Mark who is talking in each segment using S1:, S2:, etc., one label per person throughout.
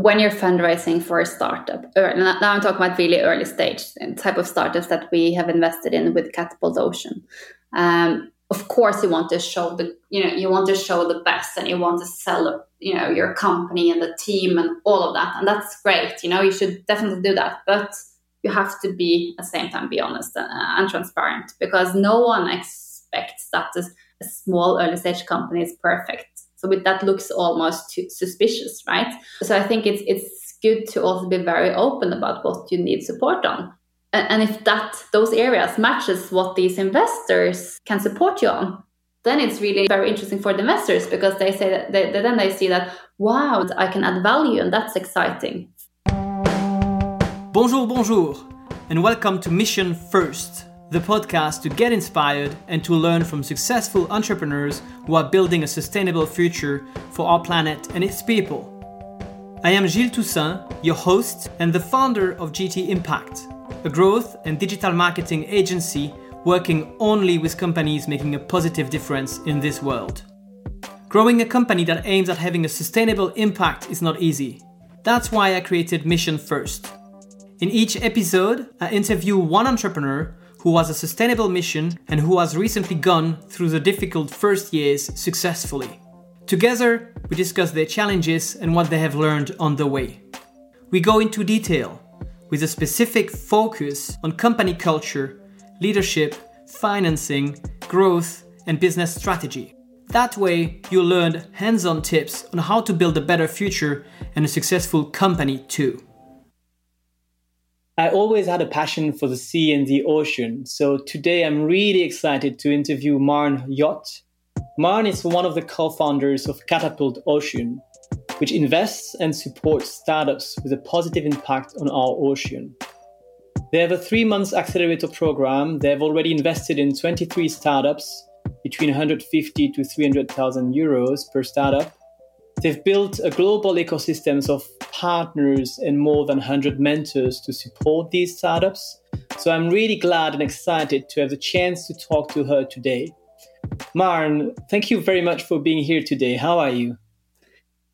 S1: when you're fundraising for a startup, or now I'm talking about really early stage type of startups that we have invested in with Katapult Ocean. Um, of course, you want to show the you know you want to show the best, and you want to sell you know your company and the team and all of that, and that's great. You know, you should definitely do that, but you have to be at the same time be honest and, uh, and transparent because no one expects that a small early stage company is perfect so with that looks almost suspicious, right? So I think it's it's good to also be very open about what you need support on. And, and if that those areas matches what these investors can support you on, then it's really very interesting for the investors because they say that they, then they see that wow, I can add value and that's exciting.
S2: Bonjour, bonjour, and welcome to Mission First the podcast to get inspired and to learn from successful entrepreneurs who are building a sustainable future for our planet and its people. I am Gilles Toussaint, your host and the founder of GT Impact, a growth and digital marketing agency working only with companies making a positive difference in this world. Growing a company that aims at having a sustainable impact is not easy. That's why I created Mission First. In each episode, I interview one entrepreneur who has a sustainable mission and who has recently gone through the difficult first years successfully. Together, we discuss their challenges and what they have learned on the way. We go into detail with a specific focus on company culture, leadership, financing, growth, and business strategy. That way, you'll learn hands on tips on how to build a better future and a successful company too. I always had a passion for the sea and the ocean, so today I'm really excited to interview Maren Hjorth. Maren is one of the co founders of Katapult Ocean, which invests and supports startups with a positive impact on our ocean. They have a three month accelerator program. They have already invested in 23 startups between 150 to 300,000 euros per startup They've built a global ecosystem of partners and more than 100 mentors to support these startups. So I'm really glad and excited to have the chance to talk to her today. Maren, thank you very much for being here today. How are you?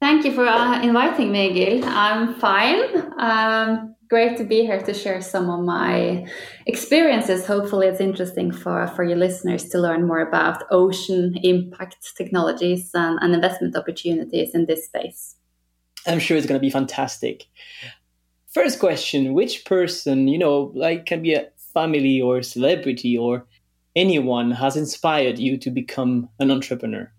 S1: Thank you for uh, inviting me, Gilles. I'm fine. Um, great to be here to share some of my experiences. Hopefully, it's interesting for, for your listeners to learn more about ocean impact technologies and, and investment opportunities in this space.
S2: I'm sure it's going to be fantastic. First question Which person, you know, like can be a family or celebrity or anyone, has inspired you to become an entrepreneur?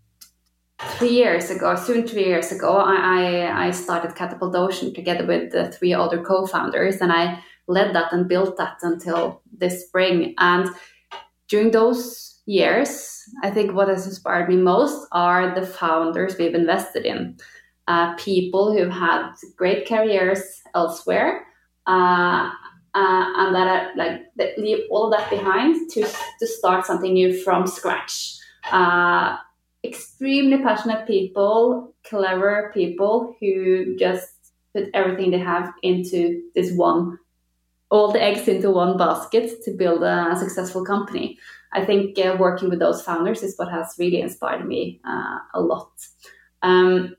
S1: three years ago, soon three years ago, I, I, started Katapult Ocean together with the three other co-founders, and I led that and built that until this spring. And during those years, I think what has inspired me most are the founders we've invested in, uh, people who've had great careers elsewhere. Uh, uh, and that are, like that leave all that behind to to start something new from scratch. Uh, extremely passionate people, clever people who just put everything they have into this one, all the eggs into one basket to build a successful company. I think uh, working with those founders is what has really inspired me uh, a lot. Um,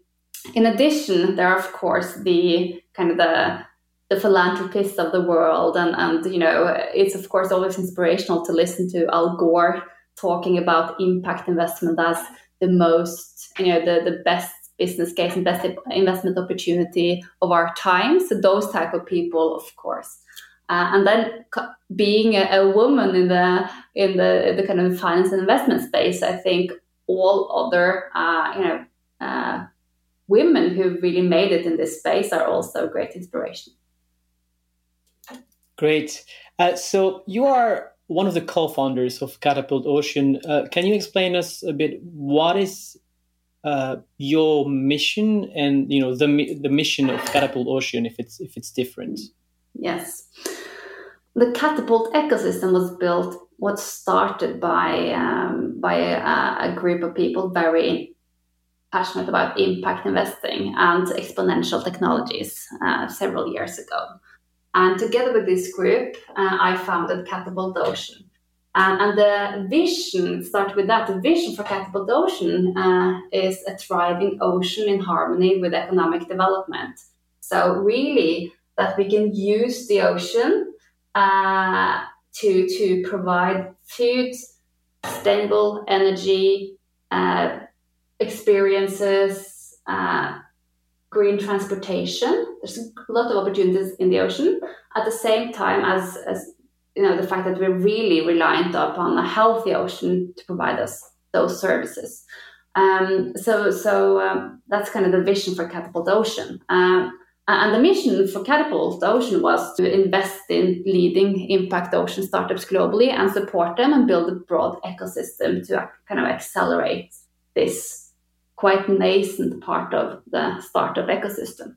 S1: in addition, there are of course the kind of the the philanthropists of the world, and and you know it's of course always inspirational to listen to Al Gore talking about impact investment as the most, you know, the, the best business case and best investment opportunity of our time. So those type of people, of course. Uh, and then being a, a, woman in the in the the kind of finance and investment space, I think all other uh, you know uh, women who really made it in this space are also great inspiration.
S2: Great. Uh, so you are one of the co-founders of Katapult Ocean. Uh, can you explain us a bit what is uh, your mission and you know the the mission of Katapult Ocean if it's if it's different?
S1: Yes, the Katapult ecosystem was built. What started by um, by a, a group of people very passionate about impact investing and exponential technologies uh, several years ago. And together with this group, uh, I founded Katapult Ocean. Uh, and the vision, start with that, the vision for Katapult Ocean uh, is a thriving ocean in harmony with economic development. So really that we can use the ocean uh, to to provide food, sustainable energy, uh, experiences, uh, green transportation. There's a lot of opportunities in the ocean. At the same time as, as you know, the fact that we're really reliant upon a healthy ocean to provide us those services. Um, so so um, that's kind of the vision for Katapult Ocean. Um, and the mission for Katapult Ocean was to invest in leading impact ocean startups globally and support them and build a broad ecosystem to kind of accelerate this quite nascent part of the startup ecosystem.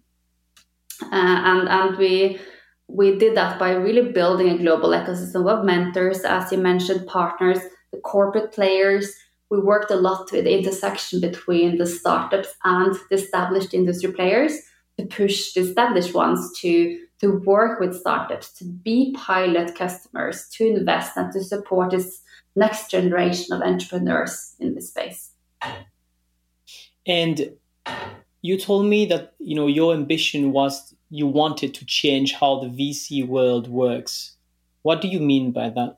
S1: Uh, and and we we did that by really building a global ecosystem of mentors, as you mentioned, partners, the corporate players. We worked a lot with the intersection between the startups and the established industry players to push the established ones to to work with startups, to be pilot customers, to invest and to support this next generation of entrepreneurs in this space.
S2: And you told me that you know your ambition was you wanted to change how the VC world works. What do you mean by that?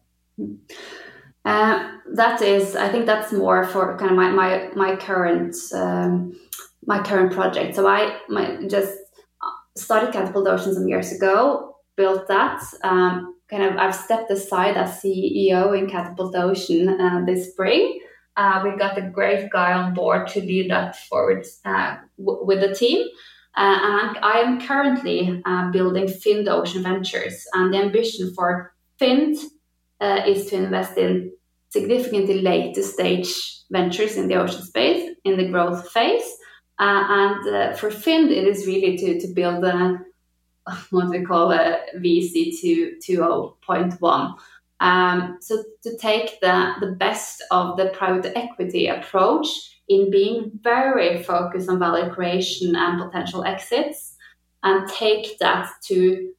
S1: Uh, that is, I think that's more for kind of my my my current um, my current project. So I my, just started Katapult Ocean some years ago, built that. Um, kind of, I've stepped aside as CEO in Katapult Ocean uh, this spring. Uh, we got a great guy on board to lead that forward uh, w- with the team. Uh, and I am currently uh, building Fynd Ocean Ventures. And the ambition for Fynd uh, is to invest in significantly later stage ventures in the ocean space in the growth phase. Uh, and for Fynd, it is really to, to build a, what we call a VC 2.0.1. Um, so to take the, the best of the private equity approach in being very focused on value creation and potential exits and take that to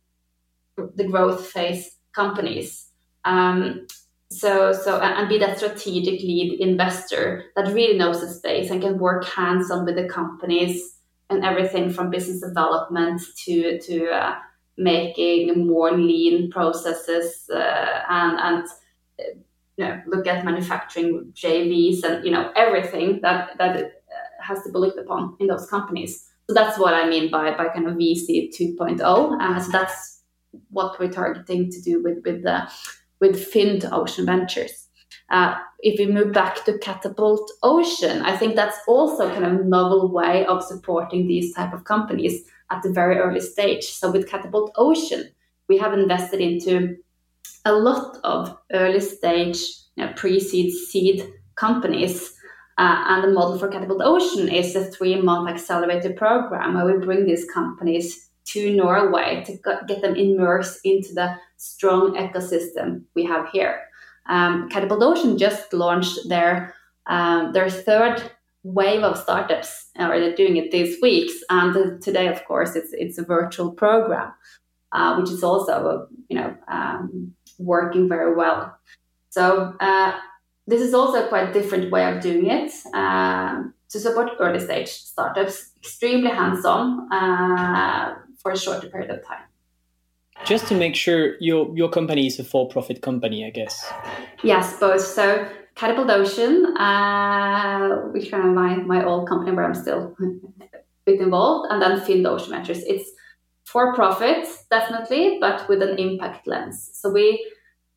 S1: the growth phase companies. Um, so so and be that strategic lead investor that really knows the space and can work hands on with the companies and everything from business development to to uh, making more lean processes uh, and and uh, you know look at manufacturing JVs and you know everything that that uh, has to be looked upon in those companies. So that's what I mean by by kind of VC 2.0. Uh, so that's what we're targeting to do with with the with Fynd Ocean Ventures. Uh, if we move back to Katapult Ocean, I think that's also kind of novel way of supporting these type of companies at the very early stage. So with Katapult Ocean, we have invested into a lot of early stage you know, pre-seed seed companies. Uh, and the model for Katapult Ocean is a three-month accelerated program where we bring these companies to Norway to get them immersed into the strong ecosystem we have here. Um, Katapult Ocean just launched their um, their third wave of startups, or they're doing it these weeks. And today, of course, it's it's a virtual program, uh, which is also you know um, working very well. So uh, this is also a quite different way of doing it uh, to support early stage startups. Extremely hands on uh, for a shorter period of time.
S2: Just to make sure your your company is a for profit company, I guess.
S1: Yes, both. So Katapult Ocean, uh, which kind of my my old company where I'm still a bit involved, and then Fynd Ocean Ventures. It's for profit, definitely, but with an impact lens. So we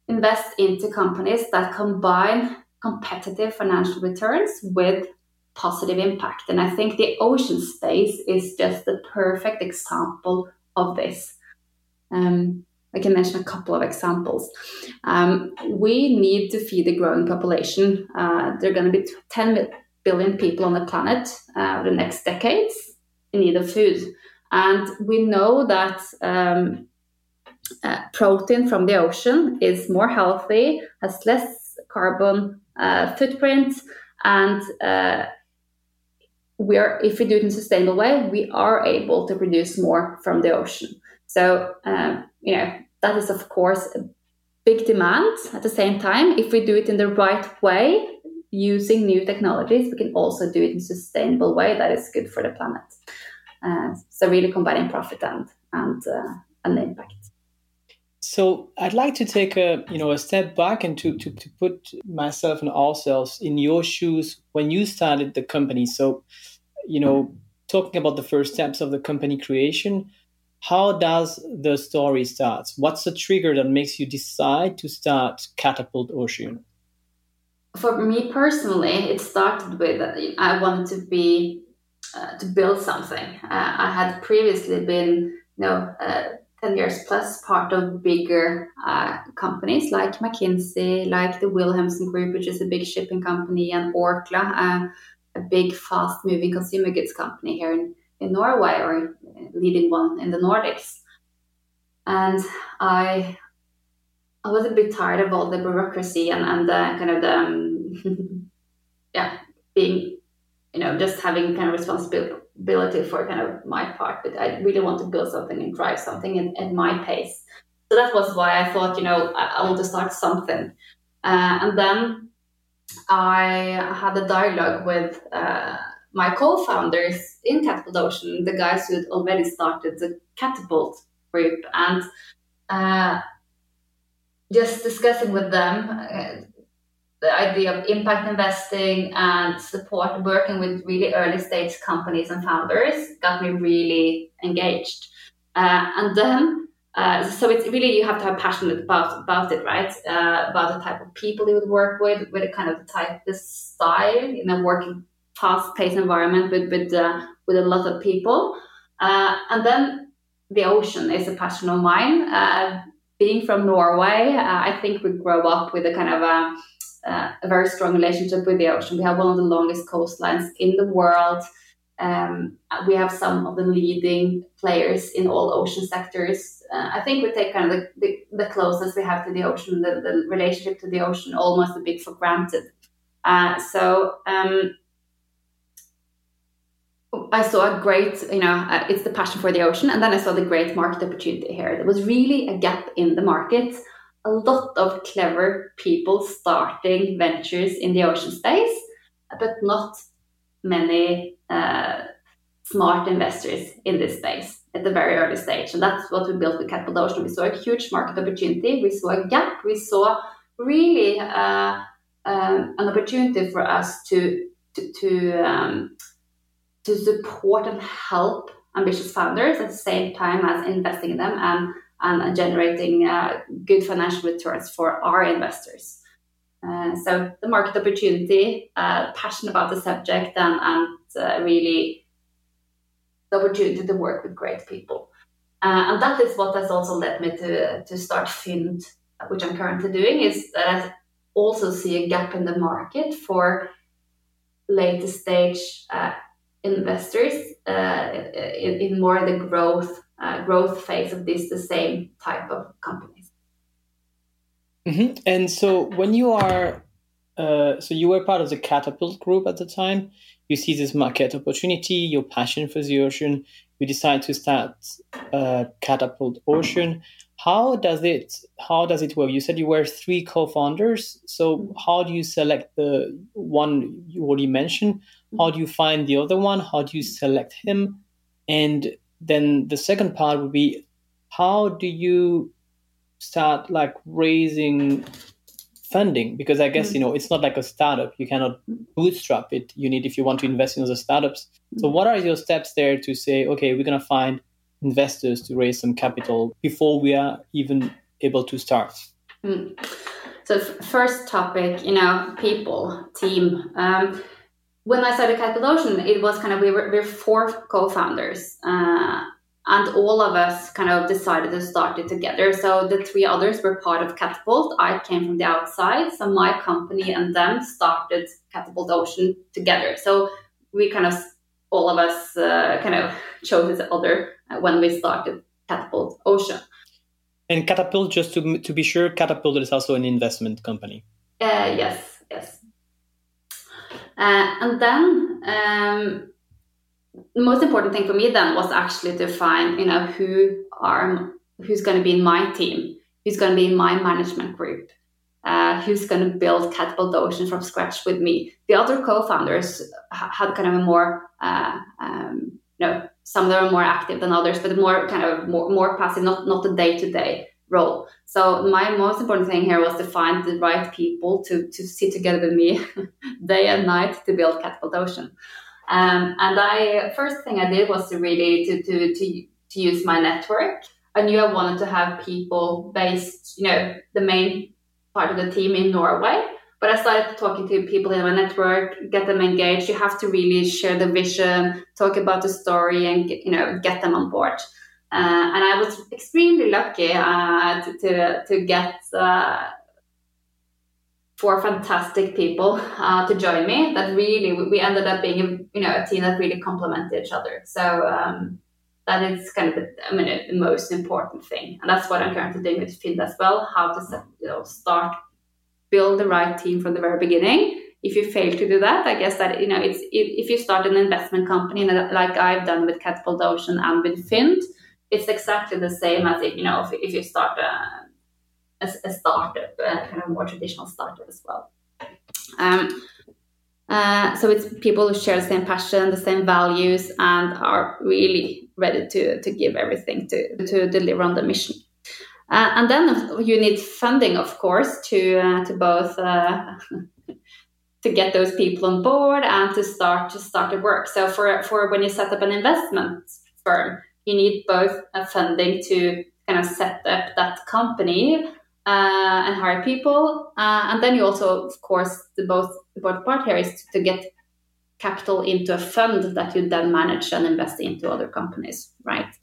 S1: invest into companies that combine competitive financial returns with positive impact. And I think the ocean space is just the perfect example of this. Um, I can mention a couple of examples. Um, we need to feed the growing population. Uh, there are going to be 10 billion people on the planet uh, the next decades in need of food. And we know that um, uh, protein from the ocean is more healthy, has less carbon uh, footprint, and uh, we are, if we do it in a sustainable way, we are able to produce more from the ocean. So, um, you know, that is of course a big demand. At the same time, if we do it in the right way, using new technologies, we can also do it in a sustainable way that is good for the planet. Uh, so really combining profit and and uh, and impact.
S2: So I'd like to take a you know a step back and to, to, to put myself and ourselves in your shoes when you started the company. So, you know, talking about the first steps of the company creation, how does the story start? What's the trigger that makes you decide to start Katapult Ocean?
S1: For me personally, it started with I wanted to be uh, to build something. Uh, I had previously been, you know, uh, 10 years plus part of bigger uh, companies like McKinsey, like the Wilhelmsen Group, which is a big shipping company, and Orkla, uh, a big fast moving consumer goods company here in, in Norway or leading one in the Nordics. And I I was a bit tired of all the bureaucracy and, and the kind of the um, yeah being you know just having kind of responsibility for kind of my part but i really want to build something and drive something at, at my pace so that was why i thought you know i, I want to start something uh, and then i had a dialogue with uh, my co-founders in katapult ocean the guys who had already started the katapult group and uh, just discussing with them uh, the idea of impact investing and support working with really early stage companies and founders got me really engaged. Uh, and then, uh, so it's really you have to have passionate about about it, right? Uh, about the type of people you would work with, with a kind of the type, the style, you know, working fast paced environment with with uh, with a lot of people. Uh, and then the ocean is a passion of mine. Uh, being from Norway, I think we grow up with a kind of a uh, a very strong relationship with the ocean. We have one of the longest coastlines in the world. Um, we have some of the leading players in all ocean sectors. Uh, I think we take kind of the, the, the, closeness we have to the ocean, the, the, relationship to the ocean, almost a bit for granted. Uh, so um, I saw a great, you know, uh, it's the passion for the ocean, and then I saw the great market opportunity here. There was really a gap in the market a lot of clever people starting ventures in the ocean space, but not many uh, smart investors in this space at the very early stage. And that's what we built with Katapult Ocean. We saw a huge market opportunity, we saw a gap, we saw really uh, um, an opportunity for us to to to, um, to support and help ambitious founders at the same time as investing in them and and generating uh, good financial returns for our investors. Uh, so the market opportunity, uh, passion about the subject, and, and uh, really the opportunity to work with great people. Uh, and that is what has also led me to, to start Fynd, which I'm currently doing, is that I also see a gap in the market for later stage uh, investors in, in more the growth uh, growth phase of this the same type of companies.
S2: Mm-hmm. And so when you are, uh, so you were part of the Katapult group at the time. You see this market opportunity, your passion for the ocean. You decide to start uh, Katapult Ocean. How does it? How does it work? You said you were three co-founders. So how do you select the one you already mentioned? How do you find the other one? How do you select him? And then the second part would be how do you start like raising funding because i guess mm-hmm. you know it's not like a startup you cannot bootstrap it you need if you want to invest in other startups so mm-hmm. what are your steps there to say okay we're going to find investors to raise some capital before we are even able to start mm.
S1: so first topic you know people team um, when I started Katapult Ocean, it was kind of we were, we were four co-founders, uh, and all of us kind of decided to start it together. So the three others were part of Katapult. I came from the outside, so my company and them started Katapult Ocean together. So we kind of all of us uh, kind of chose each other uh, when we started Katapult Ocean.
S2: And Katapult, just to to be sure, Katapult is also an investment company.
S1: Uh, yes, yes. Uh, and then um, the most important thing for me then was actually to find, you know, who are who's going to be in my team, who's going to be in my management group, uh, who's going to build Katapult Ocean from scratch with me. The other co-founders had kind of a more, uh, um, you know, some of them are more active than others, but more kind of more, more passive, not not the day to day role. So my most important thing here was to find the right people to to sit together with me day and night to build Katapult Ocean. Um, and I first thing I did was to really to, to to to use my network. I knew I wanted to have people based, you know, the main part of the team in Norway. But I started talking to people in my network, get them engaged. You have to really share the vision, talk about the story, and you know, get them on board. Uh, and I was extremely lucky uh, to, to, to get uh, four fantastic people to join me. That really we ended up being a, you know a team that really complemented each other. So um, that is kind of the, I mean the most important thing, and that's what I'm currently doing with Fynd as well. How to set, you know start build the right team from the very beginning. If you fail to do that, I guess that you know it's if you start an investment company like I've done with Katapult Ocean and with Fynd it's exactly the same as if you know if, if you start a, a, a startup, a kind of more traditional startup as well. Um, uh, so it's people who share the same passion, the same values, and are really ready to to give everything to to deliver on the mission. Uh, and then you need funding, of course, to uh, to both uh, to get those people on board and to start to start the work. So for for when you set up an investment firm, you need both funding to kind of set up that company uh, and hire people, uh, and then you also, of course, the both important part here is to, to get capital into a fund that you then manage and invest into other companies, right?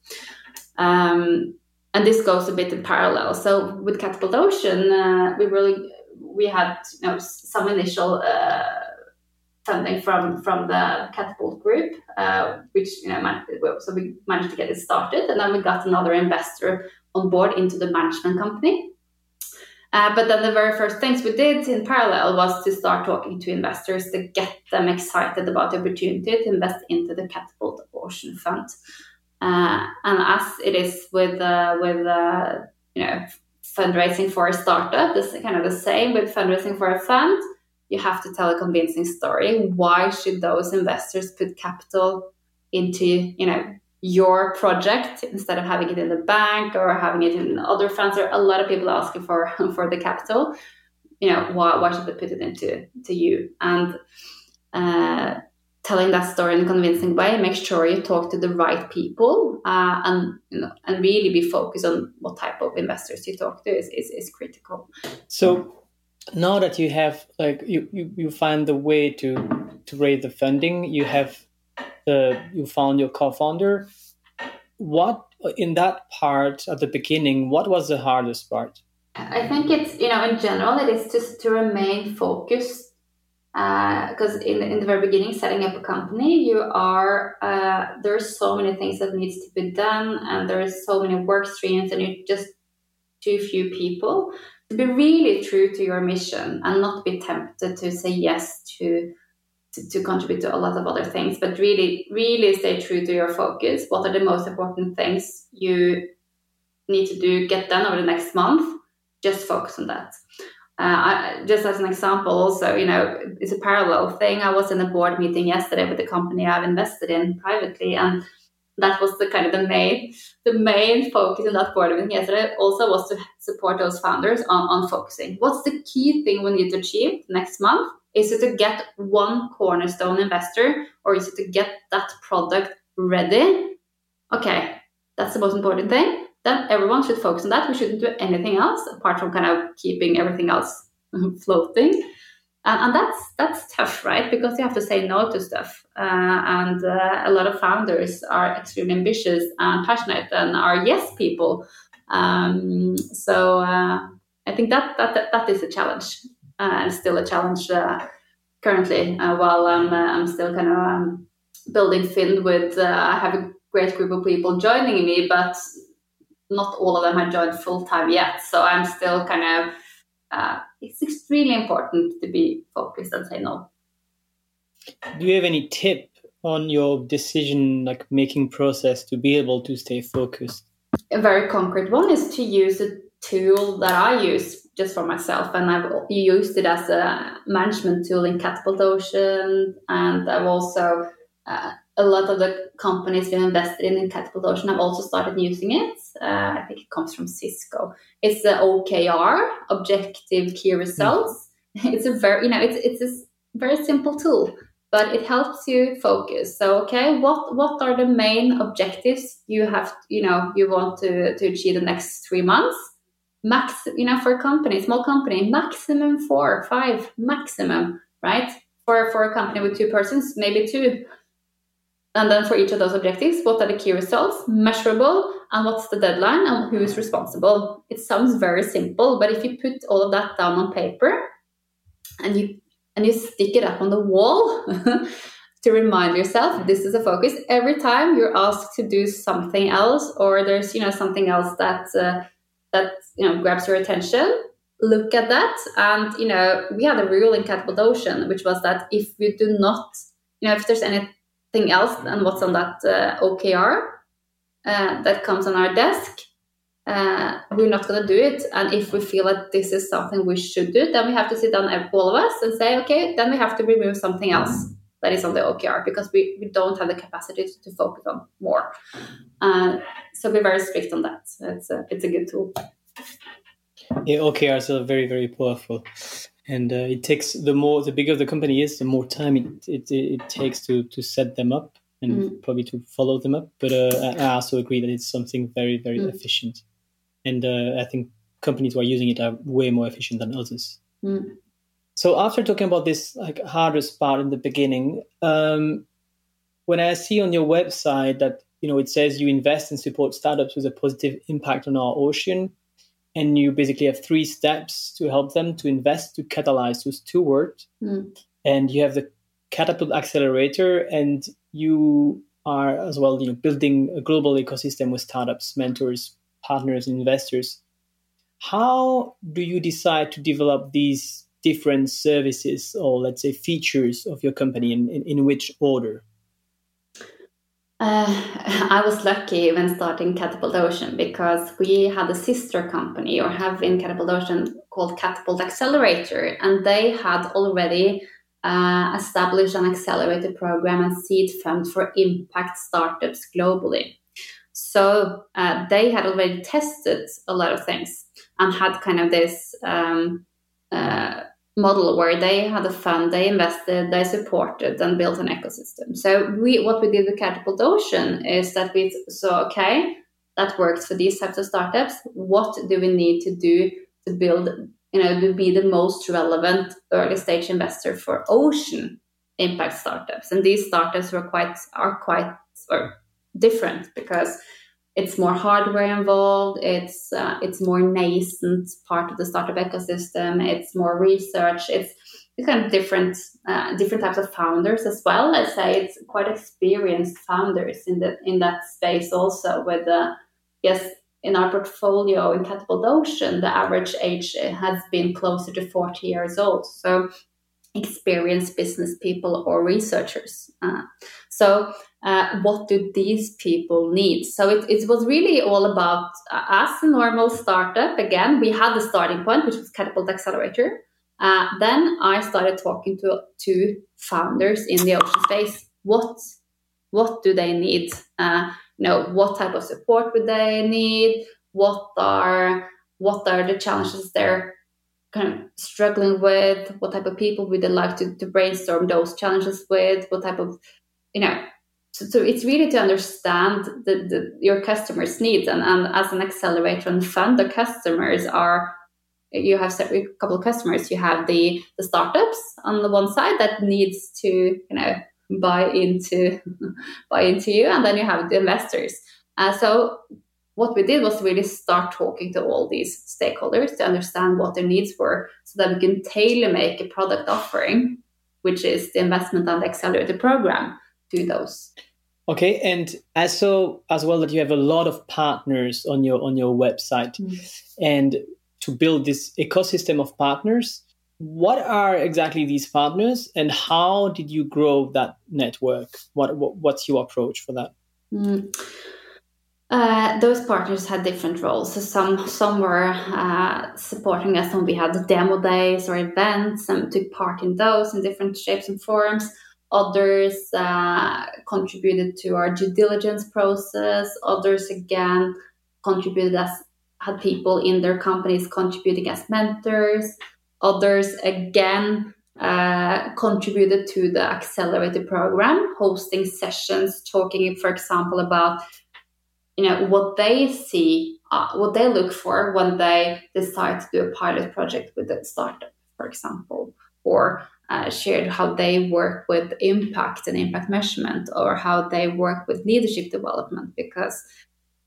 S1: Um, and this goes a bit in parallel. So with Katapult Ocean, uh, we really we had you know some initial uh, funding from from the Katapult Group, uh, which you know man- so we managed to get it started, and then we got another investor on board into the management company. Uh, but then the very first things we did in parallel was to start talking to investors to get them excited about the opportunity to invest into the Katapult Ocean Fund. Uh, and as it is with uh, with uh, you know fundraising for a startup, this is kind of the same with fundraising for a fund you have to tell a convincing story. Why should those investors put capital into, you know, your project instead of having it in the bank or having it in other funds? There are a lot of people asking for for the capital. You know, why, why should they put it into to you? And uh, telling that story in a convincing way, make sure you talk to the right people uh, and you know, and really be focused on what type of investors you talk to is, is, is critical.
S2: So now that you have like you, you, you find the way to to raise the funding you have the you found your co-founder. What in that part at the beginning what was the hardest part?
S1: I think it's you know in general it is just to remain focused because uh, in, in the very beginning setting up a company you are uh, there's so many things that needs to be done and there's so many work streams and you're just too few people to be really true to your mission and not be tempted to say yes to, to, contribute to a lot of other things, but really, really stay true to your focus. What are the most important things you need to do, get done over the next month? Just focus on that. Uh, I, just as an example, also, you know, it's a parallel thing. I was in a board meeting yesterday with the company I've invested in privately, and that was the kind of the main the main focus in that board meeting yesterday also was to support those founders on, on focusing. What's the key thing we need to achieve next month? Is it to get one cornerstone investor or is it to get that product ready? Okay that's the most important thing. Then everyone should focus on that. We shouldn't do anything else apart from kind of keeping everything else floating and, and, that's that's tough, right? Because you have to say no to stuff, uh, and uh, a lot of founders are extremely ambitious and passionate and are yes people. Um, so uh, I think that that that is a challenge, uh, and still a challenge uh, currently. Uh, while I'm I'm still kind of um, building Fynd with I have a great group of people joining me, but not all of them have joined full time yet. So I'm still kind of uh, it's extremely important to be focused and say no.
S2: Do you have any tip on your decision like making process to be able to stay focused?
S1: A very concrete one is to use a tool that I use just for myself, and I've used it as a management tool in Katapult Ocean, and I've also uh, a lot of the companies we've invested in in Katapult Ocean have also started using it. Uh, I think it comes from Cisco. It's the OKR, Objective Key Results. Mm. It's a very, you know, it's it's a very simple tool, but it helps you focus. So, okay, what what are the main objectives you have, you know, you want to to achieve the next three months? Max, you know, for a company, small company, maximum four, five, maximum, right? For for a company with two persons, maybe two and then for each of those objectives, what are the key results, measurable, and what's the deadline, and who is responsible? It sounds very simple, but if you put all of that down on paper and you and you stick it up on the wall to remind yourself this is a focus every time you're asked to do something else or there's you know something else that uh, that you know grabs your attention look at that. And you know we had a rule in katapult ocean which was that if you do not you know if there's any anything else than what's on that uh, OKR uh, that comes on our desk, uh, we're not going to do it. And if we feel that this is something we should do, then we have to sit down, all of us, and say, okay, then we have to remove something else that is on the OKR because we, we don't have the capacity to, to focus on more. Uh, so we're very strict on that. It's a, it's a good tool.
S2: Yeah, OKRs are very, very powerful and uh, it takes the more the bigger the company is the more time it it, it takes to to set them up and mm. probably to follow them up but uh, i also agree that it's something very very mm. efficient and uh, i think companies who are using it are way more efficient than others mm. so after talking about this like hardest part in the beginning um, when i see on your website that you know it says you invest and support startups with a positive impact on our ocean and you basically have three steps to help them to invest to catalyze those two words. Mm. and you have the katapult accelerator and you are as well you know building a global ecosystem with startups mentors partners investors. How do you decide to develop these different services or let's say features of your company in, in, in which order
S1: uh, I was lucky when starting Katapult Ocean because we had a sister company or have in Katapult Ocean called Katapult Accelerator, and they had already uh, established an accelerator program and seed fund for impact startups globally. So uh, they had already tested a lot of things and had kind of this um, uh, model where they had a fund, they invested, they supported and built an ecosystem. So we what we did with Katapult Ocean is that we saw okay, that works for these types of startups. What do we need to do to build, you know, to be the most relevant early stage investor for ocean impact startups? And these startups were quite are quite or different because it's more hardware involved. It's uh, it's more nascent part of the startup ecosystem. It's more research. It's it's kind of different uh, different types of founders as well. I'd say it's quite experienced founders in the in that space also with uh, yes in our portfolio in katapult ocean the average age has been closer to 40 years old. So experienced business people or researchers uh, so uh, what do these people need? So it, it was really all about uh, as a normal startup. Again, we had the starting point, which was Katapult Accelerator. Uh, then I started talking to to founders in the ocean space. What what do they need? Uh, you know, what type of support would they need? What are what are the challenges they're kind of struggling with? What type of people would they like to, to brainstorm those challenges with? What type of you know so, so it's really to understand the, the, your customers' needs and, and as an accelerator and fund, the customers are you have a couple of customers. You have the the startups on the one side that needs to you know buy into buy into you, and then you have the investors. Uh, so what we did was really start talking to all these stakeholders to understand what their needs were, so that we can tailor make a product offering, which is the investment and accelerator program do those.
S2: Okay, and I saw as well that you have a lot of partners on your on your website, mm. and to build this ecosystem of partners. What are exactly these partners, and how did you grow that network? What, what what's your approach for that? Mm.
S1: Uh, those partners had different roles. So some some were uh, supporting us when we had demo days or events and took part in those in different shapes and forms others uh, contributed to our due diligence process. Others again contributed as had people in their companies contributing as mentors. Others again uh, contributed to the accelerated program hosting sessions talking for example about you know what they see uh, what they look for when they decide to do a pilot project with a startup for example or uh, shared how they work with impact and impact measurement or how they work with leadership development because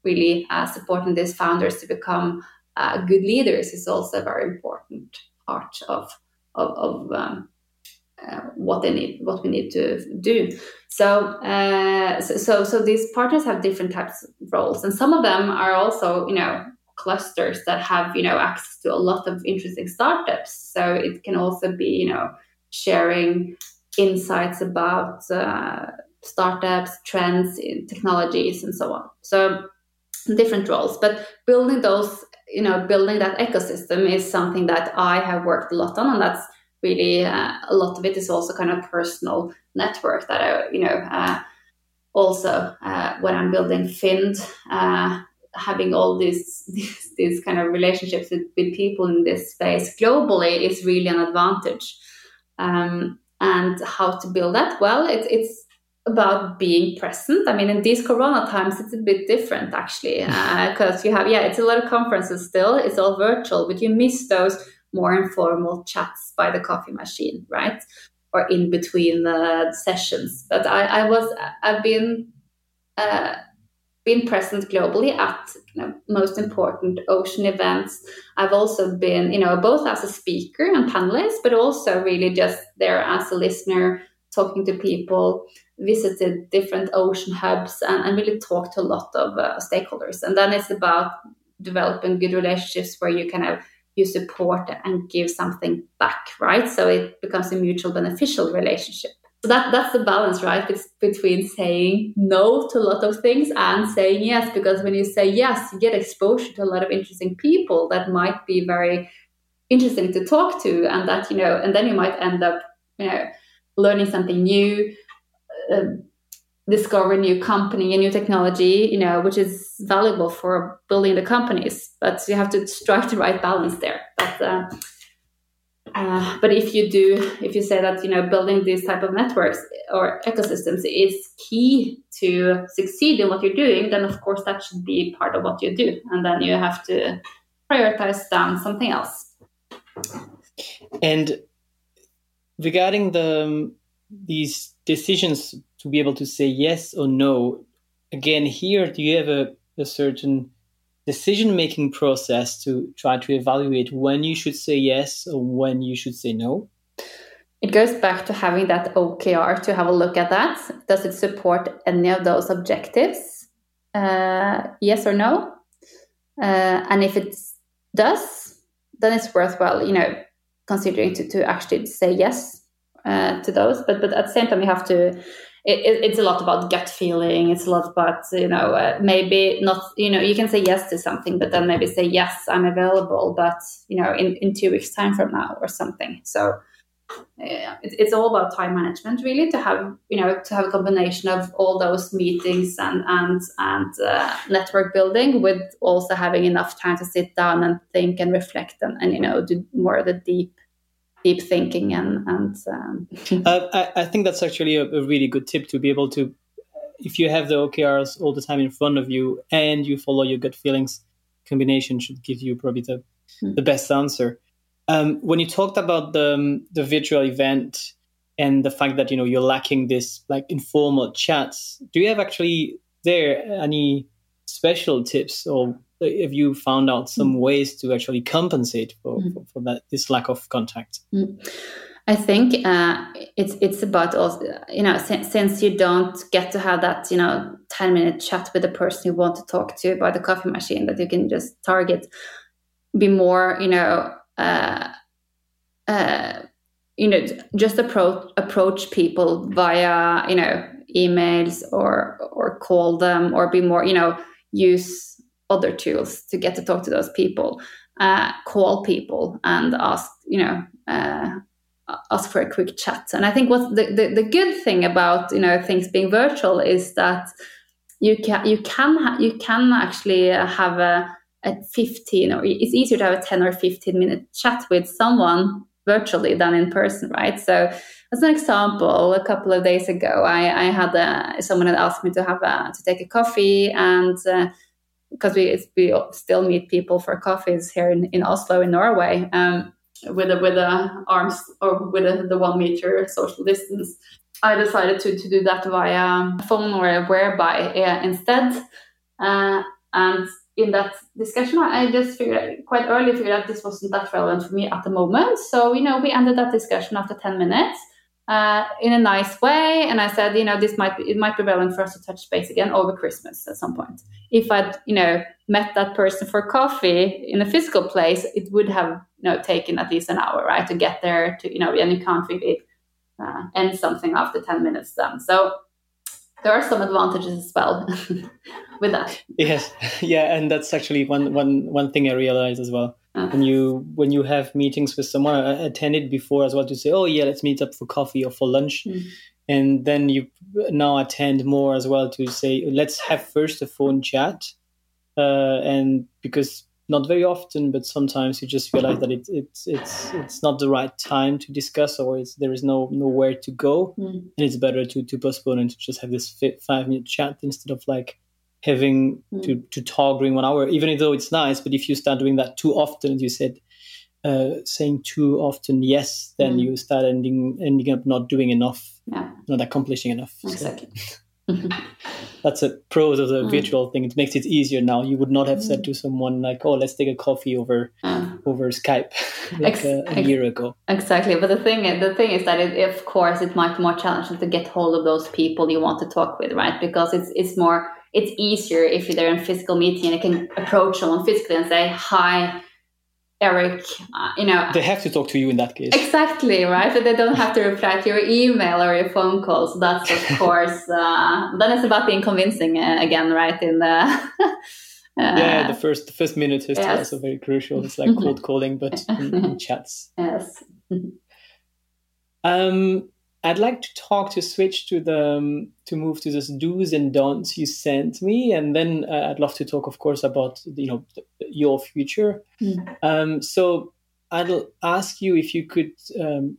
S1: really uh, supporting these founders to become uh, good leaders is also a very important part of of, of um, uh, what they need, what we need to do. So, uh, so, so these partners have different types of roles, and some of them are also, you know, clusters that have, you know, access to a lot of interesting startups. So it can also be, you know, sharing insights about uh, startups, trends, in technologies, and so on. So different roles, but building those, you know, building that ecosystem is something that I have worked a lot on, and that's really uh, a lot of it is also kind of personal network that I, you know, uh, also uh, when I'm building Fynd, uh, having all these, these, these kind of relationships with, with, people in this space globally is really an advantage. Um, and how to build that? Well, it, it's about being present. I mean, in these Corona times, it's a bit different actually, because uh, you have yeah, it's a lot of conferences still. It's all virtual, but you miss those more informal chats by the coffee machine, right? Or in between the sessions. But I, I was, I've been, uh, been present globally at you know, most important ocean events. I've also been, you know, both as a speaker and panelist, but also really just there as a listener, talking to people, visited different ocean hubs, and, and really talked to a lot of uh, stakeholders. And then it's about developing good relationships where you kind of you support and give something back, right? So it becomes a mutual beneficial relationship. That that's the balance, right? It's between saying no to a lot of things and saying yes, because when you say yes, you get exposure to a lot of interesting people that might be very interesting to talk to, and that you know, and then you might end up, you know, learning something new. Uh, discover a new company, a new technology, you know, which is valuable for building the companies. But you have to strike the right balance there. But uh, uh, but if you do, if you say that you know building these type of networks or ecosystems is key to succeed in what you're doing, then of course that should be part of what you do, and then you have to prioritize down something else.
S2: And regarding the um, these decisions to be able to say yes or no. Again, here, do you have a, a certain decision making process to try to evaluate when you should say yes or when you should say no?
S1: It goes back to having that OKR to have a look at that. Does it support any of those objectives? Uh, yes or no? Uh, and if it does, then it's worthwhile, you know, considering to, to actually say yes uh, to those. But but at the same time, you have to it, it, it's a lot about gut feeling. It's a lot about you know uh, maybe not you know you can say yes to something, but then maybe say yes I'm available, but you know in in two weeks time from now or something. So yeah, it, it's all about time management really to have you know to have a combination of all those meetings and and and uh, network building with also having enough time to sit down and think and reflect and, and you know do more of the deep deep thinking and and um...
S2: uh, I, I, think that's actually a, a, really good tip to be able to if you have the okrs all the time in front of you and you follow your gut feelings combination should give you probably the, mm. the best answer um, when you talked about the um, the virtual event and the fact that you know you're lacking this like informal chats do you have actually there any special tips or have you found out some mm. ways to actually compensate for, mm. for, for, that this lack of contact?
S1: Mm. I think uh, it's it's about also you know since, since, you don't get to have that you know ten minute chat with the person you want to talk to by the coffee machine that you can just target, be more you know. Uh, uh, you know, just approach approach people via you know emails or or call them or be more you know use other tools to get to talk to those people, uh, call people and ask, you know, uh, ask for a quick chat. And I think what the, the, the good thing about you know things being virtual is that you can you can ha- you can actually have a a 15 or it's easier to have a 10 or 15 minute chat with someone virtually than in person, right? So as an example, a couple of days ago, I, I had a, someone had asked me to have a, to take a coffee, and uh, because we we still meet people for coffees here in, in Oslo in Norway, um, with a with a arms or with a, the one meter social distance, I decided to to do that via phone or whereby uh, instead, uh, and in that discussion, I just figured quite early figured out this wasn't that relevant for me at the moment. So you know, we ended that discussion after ten minutes uh, in a nice way. And I said, you know, this might be, it might be relevant for us to touch base again over Christmas at some point. If I'd, you know, met that person for coffee in a physical place, it would have, you know, taken at least an hour, right, to get there. To you know, and you can't really uh, end something after ten minutes then. So there are some advantages as well with that.
S2: Yes, yeah, and that's actually one one one thing I realized as well uh-huh. when you when you have meetings with someone i attended before as well to say oh yeah let's meet up for coffee or for lunch mm. And then you now attend more as well to say let's have first a phone chat uh, and because not very often but sometimes you just realize that it, it's it's it's not the right time to discuss or there is no nowhere to go mm. and it's better to to postpone and to just have this five minute chat instead of like having mm. to, to talk during one hour, even though it's nice. But if you start doing that too often, as you said, uh, saying too often yes, then mm. you start ending ending up not doing enough, yeah. not accomplishing enough.
S1: Exactly.
S2: So. That's a pros of the mm. virtual thing. It makes it easier now. You would not have said mm. to someone like, "Oh, let's take a coffee over mm. over Skype," like ex- a, a, year ago.
S1: Exactly. But the thing, is, the thing is that, it, of course, it might be more challenging to get hold of those people you want to talk with, right? Because it's it's more it's easier if there in physical meeting and you can approach someone physically and say, hi, Eric, uh, you know.
S2: They have to talk to you in that case.
S1: Exactly, right? But they don't have to reply to your email or your phone calls. So that's, of course, uh, then it's about being convincing uh, again, right? In the.
S2: yeah, the first the first minute is yes. also very crucial. It's like cold calling, but in, in chats.
S1: Yes.
S2: um, I'd like to talk to switch to the um, to move to this do's and don'ts you sent me, and then uh, I'd love to talk, of course, about you know your future. Mm. Um, so I'll ask you if you could um,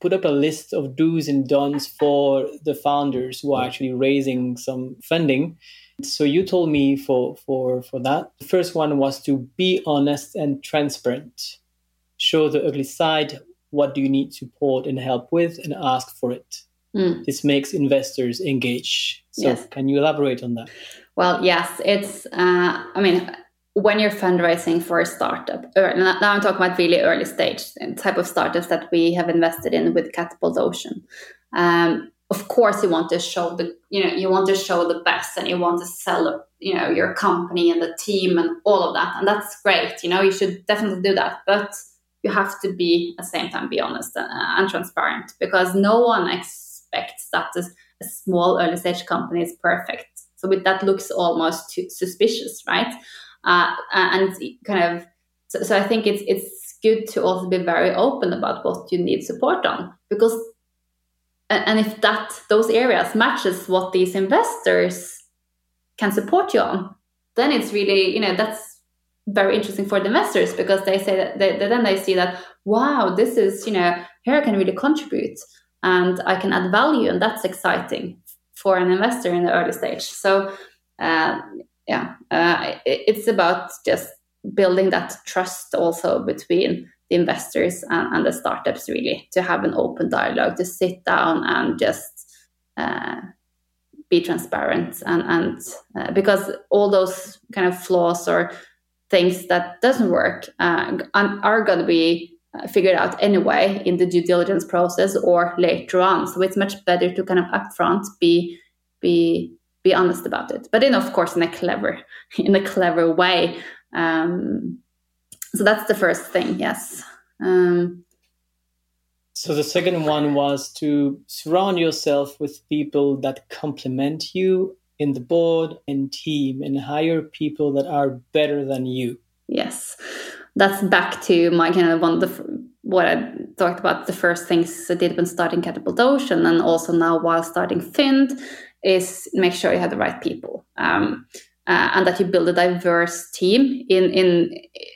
S2: put up a list of do's and don'ts for the founders who are actually raising some funding. So you told me for for for that. The first one was to be honest and transparent, show the ugly side what do you need support and help with and ask for it mm. this makes investors engage so yes. can you elaborate on that
S1: well yes it's uh, i mean when you're fundraising for a startup or now i'm talking about really early stage type of startups that we have invested in with katapult ocean um, of course you want to show the you know you want to show the best and you want to sell you know your company and the team and all of that and that's great you know you should definitely do that but you have to be at the same time be honest and, uh, and transparent because no one expects that a, small early stage company is perfect. So that looks almost suspicious, right? Uh, and kind of so, so I think it's it's good to also be very open about what you need support on because and if that those areas matches what these investors can support you on then it's really you know that's very interesting for the investors because they say that they, then they see that wow this is you know here i can really contribute and i can add value and that's exciting for an investor in the early stage. So uh, yeah uh, it, it's about just building that trust also between the investors and, and, the startups really to have an open dialogue to sit down and just uh, be transparent and, and uh, because all those kind of flaws or things that doesn't work uh, are going to be uh, figured out anyway in the due diligence process or later on. So it's much better to kind of upfront be be be honest about it, but then of course in a clever in a clever way. Um, so that's the first thing. Yes. Um,
S2: so the second one was to surround yourself with people that complement you in the board and team and hire people that are better than you.
S1: Yes. That's back to my kind of one of the what I talked about the first things I did when starting Katapult Ocean, and also now while starting Fynd, is make sure you have the right people. Um, uh, and that you build a diverse team in in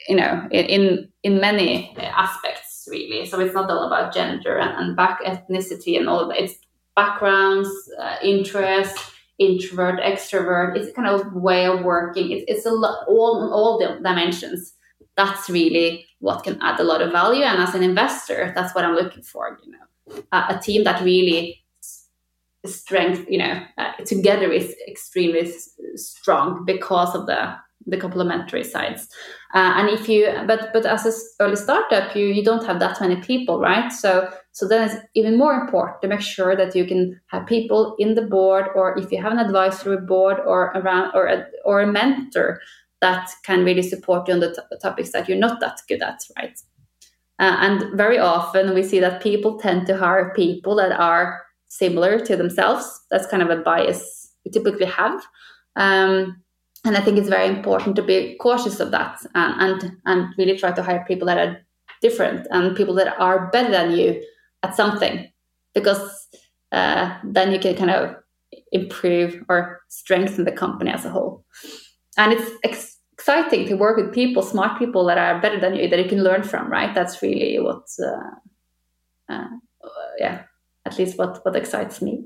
S1: you know in in many aspects really. So it's not all about gender and, and back ethnicity and all of that. It's backgrounds, uh, interests, introvert, extrovert. It's kind of way of working. It's it's a lot all all the dimensions. That's really what can add a lot of value. And as an investor, that's what I'm looking for. You know, a team that really strength, you know, uh, together is extremely strong because of the the complementary sides. Uh, and if you, but but as an early startup, you you don't have that many people, right? So so then it's even more important to make sure that you can have people in the board, or if you have an advisory board or around or a, or a mentor that can really support you on the t- topics that you're not that good at, right? Uh, and very often we see that people tend to hire people that are similar to themselves. That's kind of a bias we typically have. Um, and I think it's very important to be cautious of that and, and, and really try to hire people that are different and people that are better than you at something, because uh, then you can kind of improve or strengthen the company as a whole. And it's ex- exciting to work with people, smart people that are better than you, that you can learn from. Right? That's really what, uh, uh, yeah, at least what what excites me.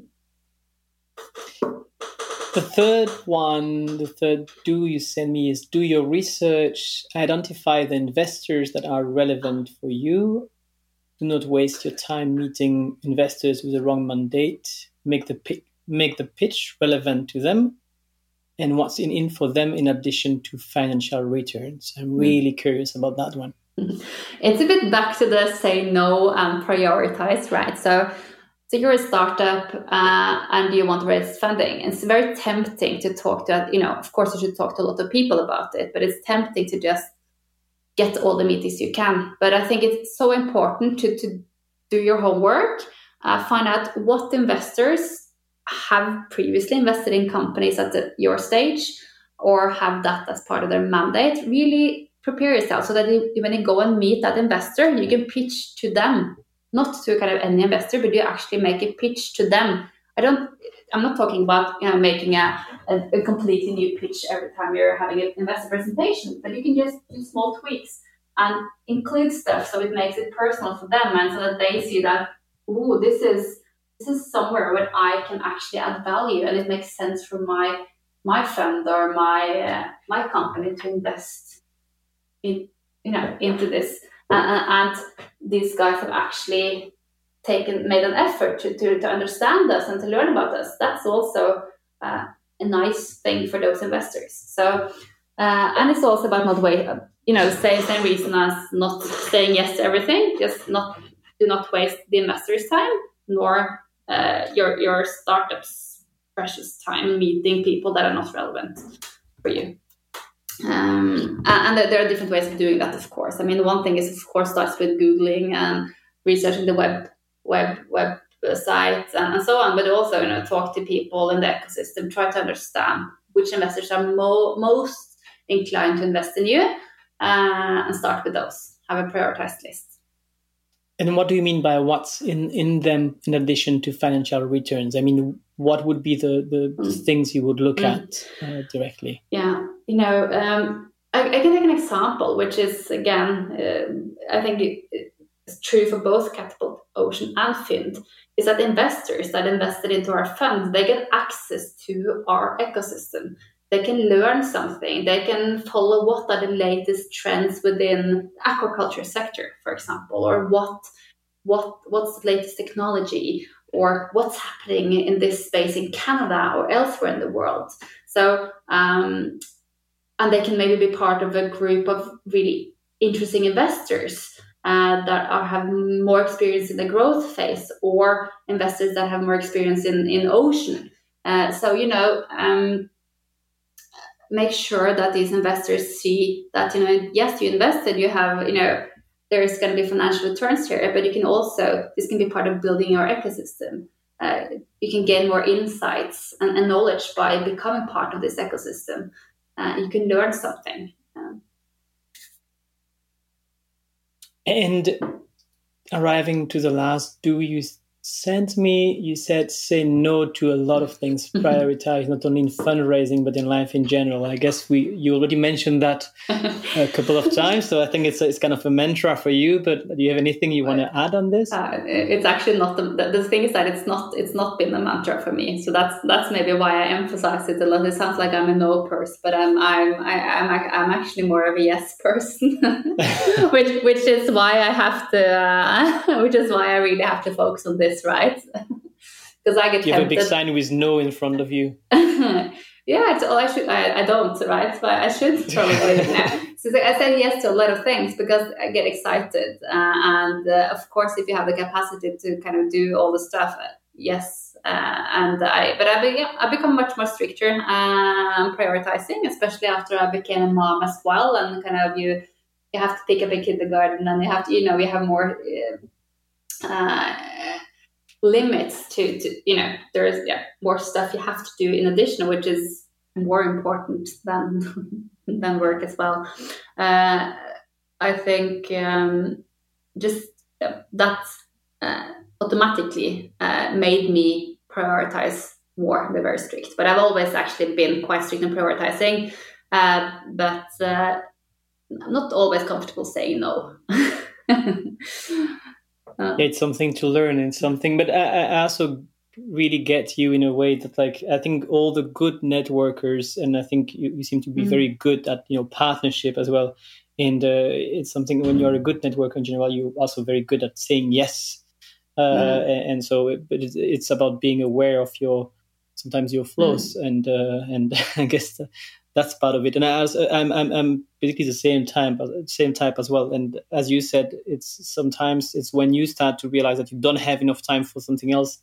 S2: The third one, the third do you send me is do your research, identify the investors that are relevant for you. Do not waste your time meeting investors with the wrong mandate. Make the make the pitch relevant to them and what's in, in for them in addition to financial returns. I'm mm. really mm. curious about that one.
S1: It's a bit back to the say no and prioritize, right? So so you're a startup uh, and you want to raise funding. It's very tempting to talk to, you know, of course you should talk to a lot of people about it, but it's tempting to just get all the meetings you can. But I think it's so important to, to do your homework, uh, find out what investors have previously invested in companies at the, your stage or have that as part of their mandate. Really prepare yourself so that you, when you go and meet that investor, you can pitch to them not to kind of any investor, but you actually make a pitch to them. I don't. I'm not talking about you know making a, a, a completely new pitch every time you're having an investor presentation, but you can just do small tweaks and include stuff so it makes it personal for them and so that they see that oh this is this is somewhere where I can actually add value and it makes sense for my my fund or my uh, my company to invest in you know into this and these guys have actually taken made an effort to, to, to understand us and to learn about us. That's also uh, a nice thing for those investors. So, uh, and it's also about not wait, you know, same same reason as not saying yes to everything. Just not do not waste the investors' time nor uh, your your startup's precious time meeting people that are not relevant for you. Um, and there are different ways of doing that, of course. I mean, one thing is, of course, starts with googling and researching the web web web sites and, and so on, but also you know talk to people in the ecosystem, try to understand which investors are mo- most inclined to invest in you, uh, and start with those. Have a prioritized list.
S2: And what do you mean by what's in, in them in addition to financial returns? I mean, what would be the, the, mm. things you would look mm. at uh, directly?
S1: Yeah, you know, um, I, I, can take an example, which is again, uh, I think it, it's true for both Katapult Ocean and Fynd, is that investors that invested into our fund, they get access to our ecosystem. They can learn something. They can follow what are the latest trends within the aquaculture sector, for example, or what what what's the latest technology or what's happening in this space in Canada or elsewhere in the world. So, um, and they can maybe be part of a group of really interesting investors uh, that are, have more experience in the growth phase or investors that have more experience in, in ocean. Uh, so, you know, um, make sure that these investors see that, you know, yes, you invested, you have, you know, there's going to be financial returns here, but you can also, this can be part of building your ecosystem. Uh, you can gain more insights and, and, knowledge by becoming part of this ecosystem. Uh, you can learn something.
S2: and arriving to the last, do you sent me you said say no to a lot of things prioritize not only in fundraising but in life in general. I guess we you already mentioned that a couple of times so i think it's it's kind of a mantra for you but do you have anything you want to add on this?
S1: Uh, it's actually not the, the thing is that it's not it's not been a mantra for me. So that's that's maybe why i emphasize it a lot. It sounds like i'm a no person but i'm i'm I, am i i'm actually more of a yes person which which is why i have to uh, which is why i really have to focus on this this, right?
S2: Because I get you have a big sign with no in front of you.
S1: yeah, it's, oh, I should. I, I don't, right? But I should probably. So I say yes to a lot of things because I get excited, uh, and uh, of course, if you have the capacity to kind of do all the stuff, uh, yes. Uh, and I, but I, be, yeah, I become much more stricter um, prioritizing, especially after I became a mom as well, and kind of you you have to pick up a kindergarten, and you have to, you know, you have more. Uh, limits to, to you know there's yeah, more stuff you have to do in addition which is more important than than work as well. Uh, i think um, just that uh, automatically uh, made me prioritize more be very strict but i've always actually been quite strict in prioritizing uh, but uh, i'm not always comfortable saying no
S2: uh, it's something to learn and something but I, I, also really get you in a way that like i think all the good networkers and i think you, you seem to be mm-hmm. very good at you know partnership as well and uh, it's something when you're a good networker in general you're also very good at saying yes uh, mm-hmm. and so it, but it's, it's, about being aware of your sometimes your flaws mm-hmm. and uh, and i guess that's part of it. And as I'm, I'm, I'm basically the same time, same type as well. And as you said, it's sometimes it's when you start to realize that you don't have enough time for something else,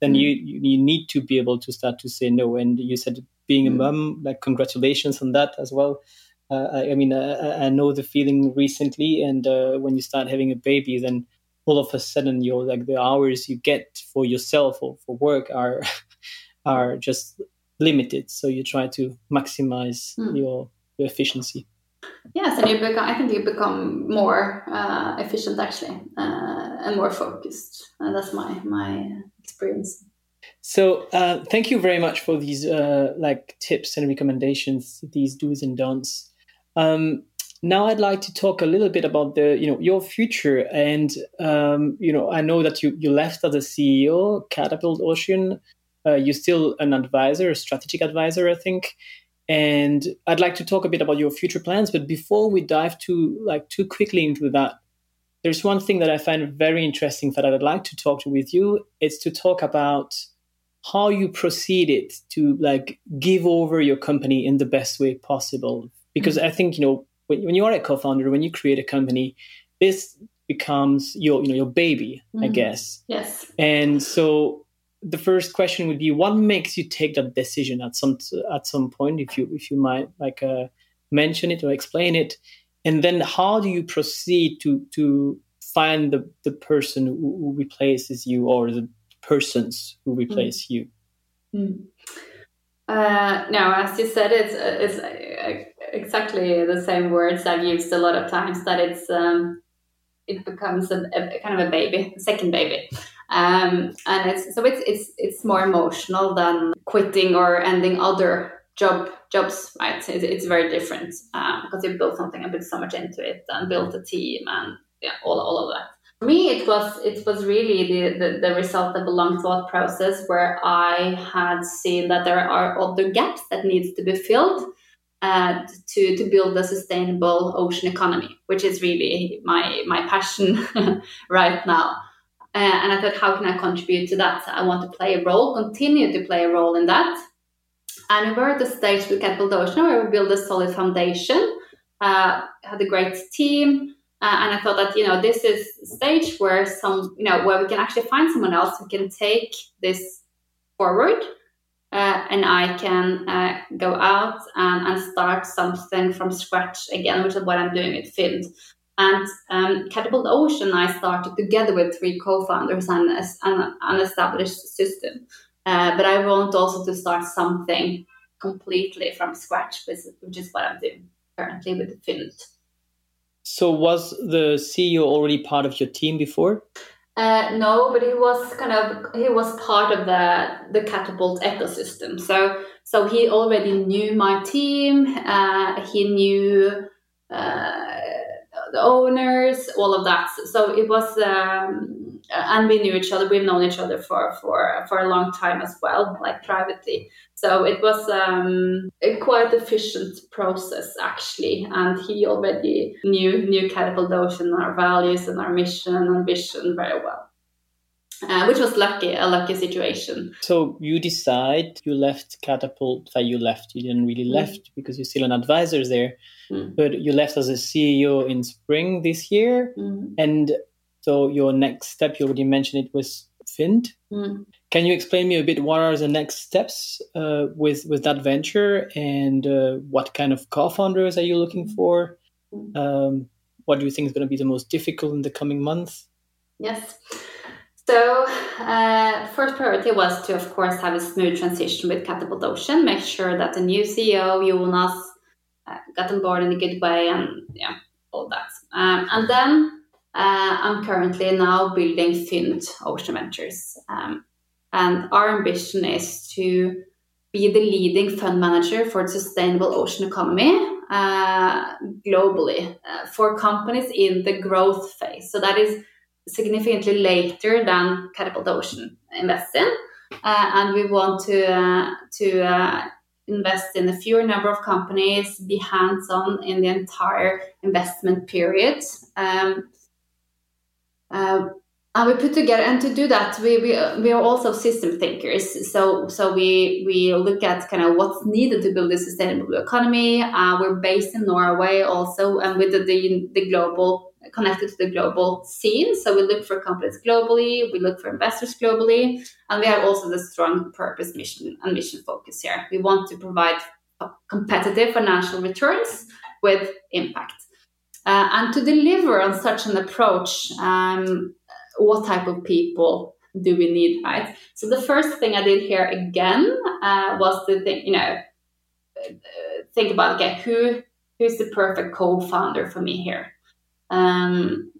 S2: then mm. you, you need to be able to start to say no. And you said being a mm. mom, like congratulations on that as well. Uh, I, I, mean, I, I, know the feeling recently, and uh, when you start having a baby, then all of a sudden, you're like the hours you get for yourself or for work are are just limited. So you try to maximize mm. your, your efficiency.
S1: Yes, and you become. I think you become more uh, efficient actually, uh, and more focused. And that's my my experience.
S2: So uh, thank you very much for these uh, like tips and recommendations, these do's and don'ts. Um, now I'd like to talk a little bit about the you know your future and um, you know I know that you you left as a CEO Katapult Ocean uh, you're still an advisor, a strategic advisor, I think. And I'd like to talk a bit about your future plans. But before we dive too like too quickly into that, there's one thing that I find very interesting that I'd like to talk to with you. It's to talk about how you proceeded to like give over your company in the best way possible. Because mm-hmm. I think you know when, when you are a co-founder, when you create a company, this becomes your you know your baby, mm-hmm. I guess.
S1: Yes.
S2: And so the first question would be what makes you take that decision at some at some point if you if you might like uh, mention it or explain it and then how do you proceed to to find the the person who, who replaces you or the persons who replace mm. you
S1: mm. uh, no as you said it's it's uh, exactly the same words i've used a lot of times that it's um, it becomes a, a, kind of a baby a second baby um, and it's so it's it's it's more emotional than quitting or ending other job jobs right? It's, it's very different um, because you built something and put so much into it and built a team and yeah all, all of that. For me it was it was really the, the, the result of a long thought process where i had seen that there are other gaps that needs to be filled uh, to to build a sustainable ocean economy which is really my my passion right now uh, and I thought, how can I contribute to that? I want to play a role, continue to play a role in that. And we were at the stage with Katapult Ocean where we built a solid foundation, uh, had a great team. Uh, and I thought that, you know, this is stage where some, you know, where we can actually find someone else who can take this forward. Uh, and I can uh, go out and, and start something from scratch again, which is what I'm doing at Fynd. And um, Katapult Ocean, I started together with three co-founders and an, an established system. Uh, but I want also to start something completely from scratch, which is what I'm doing currently with Fynd.
S2: So was the CEO already part of your team before?
S1: Uh, no, but he was kind of he was part of the the katapult ecosystem. So so he already knew my team. Uh, he knew uh, the owners, all of that. So it was, um, and we knew each other. We've known each other for for for a long time as well, like privately. So it was um, a quite efficient process actually, and he already knew knew Katapult Ocean, our values and our mission and vision very well. Uh, which was lucky, a lucky situation.
S2: So you decide you left Katapult. That you left. You didn't really mm. left because you're still an advisor there, mm. but you left as a CEO in spring this year. Mm. And so your next step, you already mentioned it was Fynd. Mm. Can you explain me a bit what are the next steps uh, with with that venture and uh, what kind of co-founders are you looking for? Mm. Um, what do you think is going to be the most difficult in the coming months?
S1: Yes. So, uh, first priority was to, of course, have a smooth transition with Katapult Ocean. Make sure that the new CEO Jonas uh, got on board in a good way, and yeah, all that. Um, and then uh, I'm currently now building Fynd Ocean Ventures. Um, and our ambition is to be the leading fund manager for sustainable ocean economy uh, globally uh, for companies in the growth phase. So that is significantly later than Ocean invests in. Uh, and we want to, uh, to uh, invest in a fewer number of companies, be hands on in the entire investment period. Um, uh, and we put together and to do that we, we we are also system thinkers so so we we look at kind of what's needed to build a sustainable economy uh, we're based in norway also and with the, the, the global connected to the global scene so we look for companies globally we look for investors globally and we have also the strong purpose mission and mission focus here we want to provide competitive financial returns with impact uh, and to deliver on such an approach um, what type of people do we need, right? So the first thing I did here again uh, was to think, you know, think about okay, who who's the perfect co-founder for me here. Um,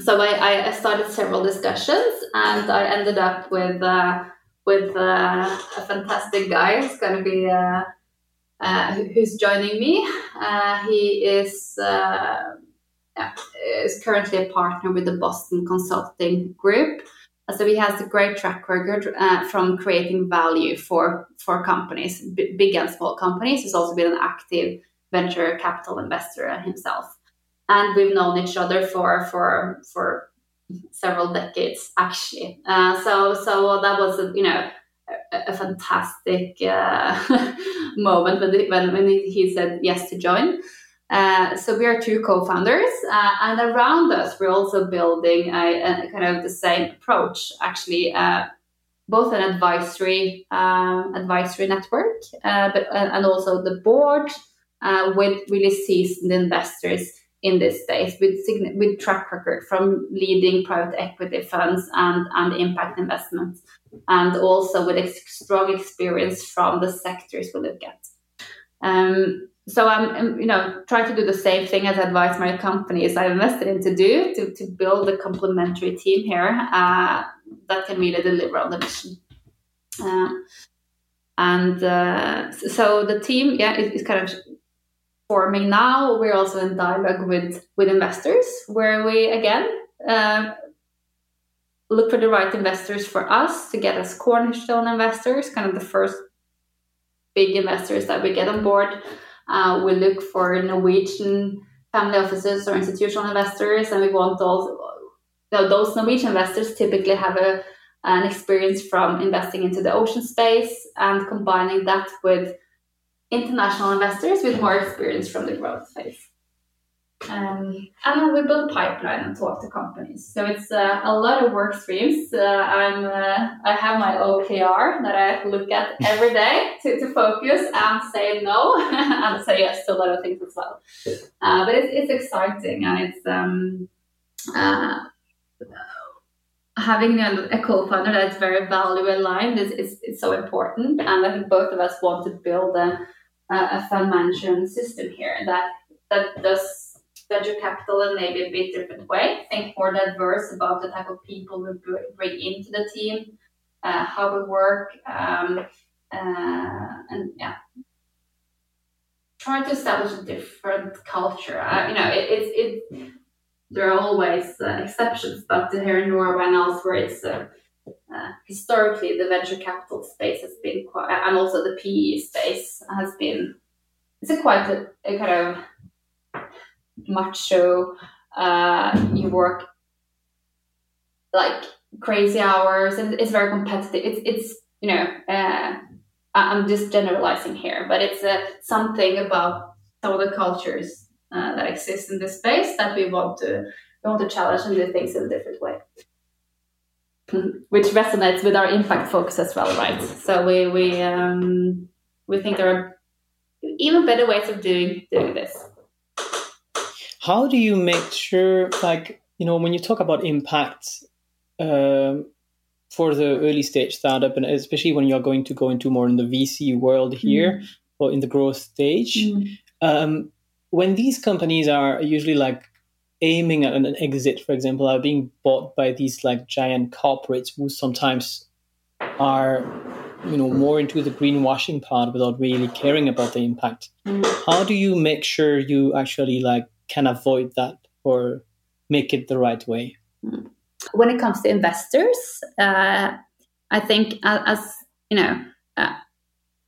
S1: so I, I, started several discussions, and I ended up with uh, with uh, a fantastic guy. He's going to be uh, uh, who's joining me. Uh, he is yeah, is currently a partner with the Boston Consulting Group. So he has a great track record uh, from creating value for for companies, b- big and small companies. He's also been an active venture capital investor himself, and we've known each other for for for several decades actually. Uh, so so that was a, you know a, a fantastic uh, moment when, when when he said yes to join. Uh, so we are two co-founders, uh, and around us we're also building a, a kind of the same approach. Actually, uh, both an advisory um, advisory network, uh, but uh, and also the board with really seasoned investors in this space with with track record from leading private equity funds and and impact investments, and also with ex- strong experience from the sectors we look at. Um, so I'm, you know, trying to do the same thing as advise my companies I invested in to do to, to build a complementary team here uh, that can really deliver on the mission. Uh, and uh, so the team, yeah, is, is, kind of forming now. We're also in dialogue with with investors, where we again uh, look for the right investors for us to get us cornerstone investors, kind of the first big investors that we get on board uh, we look for Norwegian family offices or institutional investors, and we want those. Those Norwegian investors typically have a, an experience from investing into the ocean space and combining that with international investors with more experience from the growth phase. Um, and then we build pipeline and talk to companies. So it's uh, a lot of work streams. Uh, I'm uh, I have my OKR that I have to look at every day to, to focus and say no and say yes to a lot of things as well. Uh, but it's, it's exciting and it's um, uh, having a, a, co-founder that's very value aligned is, is, is so important. And I think both of us want to build a, a fund management system here that that does venture capital in maybe a bit different way. Think more diverse about the type of people we bring into the team, uh, how we work, um, uh, and yeah, try to establish a different culture. Uh, you know, it, it, it there are always uh, exceptions, but here in Norway and elsewhere, it's uh, historically the venture capital space has been quite, and also the PE space has been. It's a quite a, a kind of macho. Uh, you work like crazy hours, and it's very competitive. It's it's you know. Uh, I'm just generalizing here, but it's uh, something about some of the cultures uh, that exist in this space that we want to we want to challenge and do things in a different way, which resonates with our impact focus as well, right? So we we um, we think there are even better ways of doing doing this.
S2: How do you make sure, like you know, when you talk about impact? Um, for the early stage startup, and especially when you're going to go into more in the VC world here mm. or in the growth stage, mm. um, when these companies are usually like aiming at an exit, for example, are being bought by these like giant corporates who sometimes are you know more into the greenwashing part without really caring about the impact. Mm. how do you make sure you actually like can avoid that or make it the right way? Mm.
S1: When it comes to investors, uh, I think as, as you know, uh,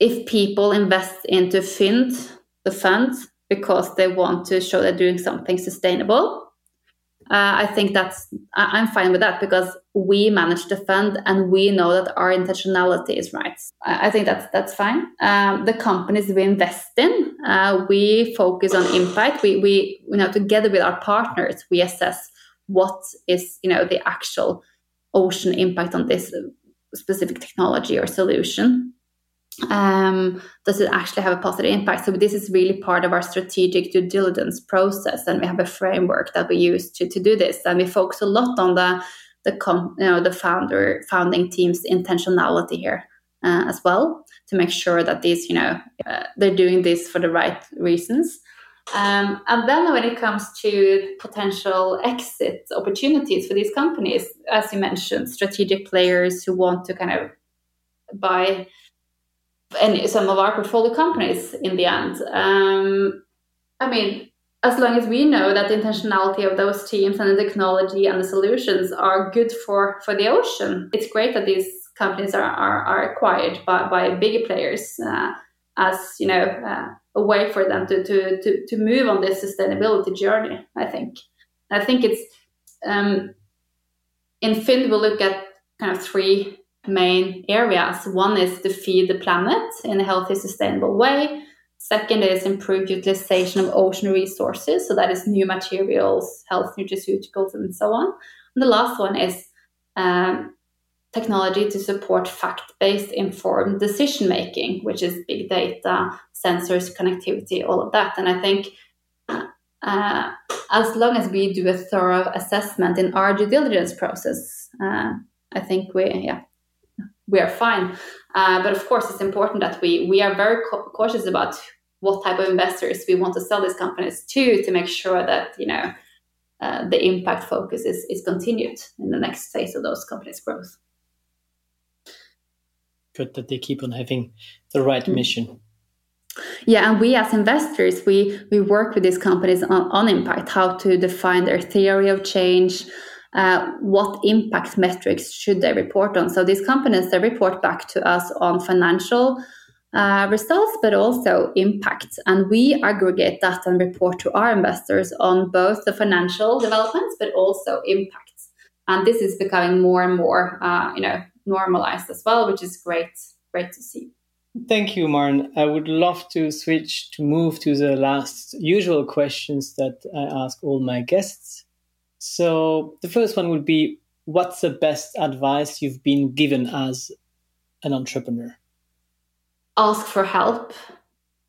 S1: if people invest into fund the fund because they want to show they're doing something sustainable, uh, I think that's I, am fine with that because we manage the fund and we know that our intentionality is right. I, I think that's that's fine. Um, the companies we invest in, uh, we focus on impact. We we you know together with our partners, we assess what is you know the actual ocean impact on this specific technology or solution um, does it actually have a positive impact? So this is really part of our strategic due diligence process and we have a framework that we use to, to do this. And we focus a lot on the the com, you know the founder founding team's intentionality here uh, as well to make sure that these you know uh, they're doing this for the right reasons. Um, and then when it comes to potential exit opportunities for these companies, as you mentioned, strategic players who want to kind of buy any, some of our portfolio companies in the end. Um, I mean, as long as we know that the intentionality of those teams and the technology and the solutions are good for, for the ocean, it's great that these companies are, are, are acquired by, by bigger players uh, as, you know, uh, a way for them to, to, to, to move on this sustainability journey, I think. I think it's um, in Fynd, we look at kind of three main areas. One is to feed the planet in a healthy, sustainable way. Second is improved utilization of ocean resources. So that is new materials, health nutraceuticals, and so on. And the last one is um, technology to support fact-based informed decision making, which is big data, sensors, connectivity, all of that. And I think uh, as long as we do a thorough assessment in our due diligence process, uh, I think we yeah we are fine. Uh, but of course, it's important that we we are very cautious about what type of investors we want to sell these companies to to make sure that you know uh, the impact focus is is continued in the next phase of those companies' growth.
S2: Good that they keep on having the right mm-hmm. mission.
S1: Yeah, and we as investors, we we work with these companies on, on impact, how to define their theory of change, uh, what impact metrics should they report on. So these companies they report back to us on financial uh, results, but also impact, and we aggregate that and report to our investors on both the financial developments, but also impacts. And this is becoming more and more, uh, you know, normalized as well, which is great, great to see.
S2: Thank you, Maren. I would love to switch to move to the last usual questions that I ask all my guests. So the first one would be what's the best advice you've been given as an entrepreneur?
S1: Ask for help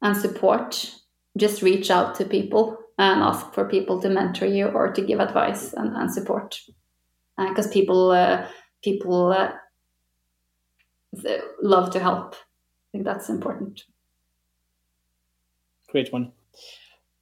S1: and support. Just reach out to people and ask for people to mentor you or to give advice and, and support. Because uh, people, uh, people uh, love to help. I think that's important.
S2: Great one.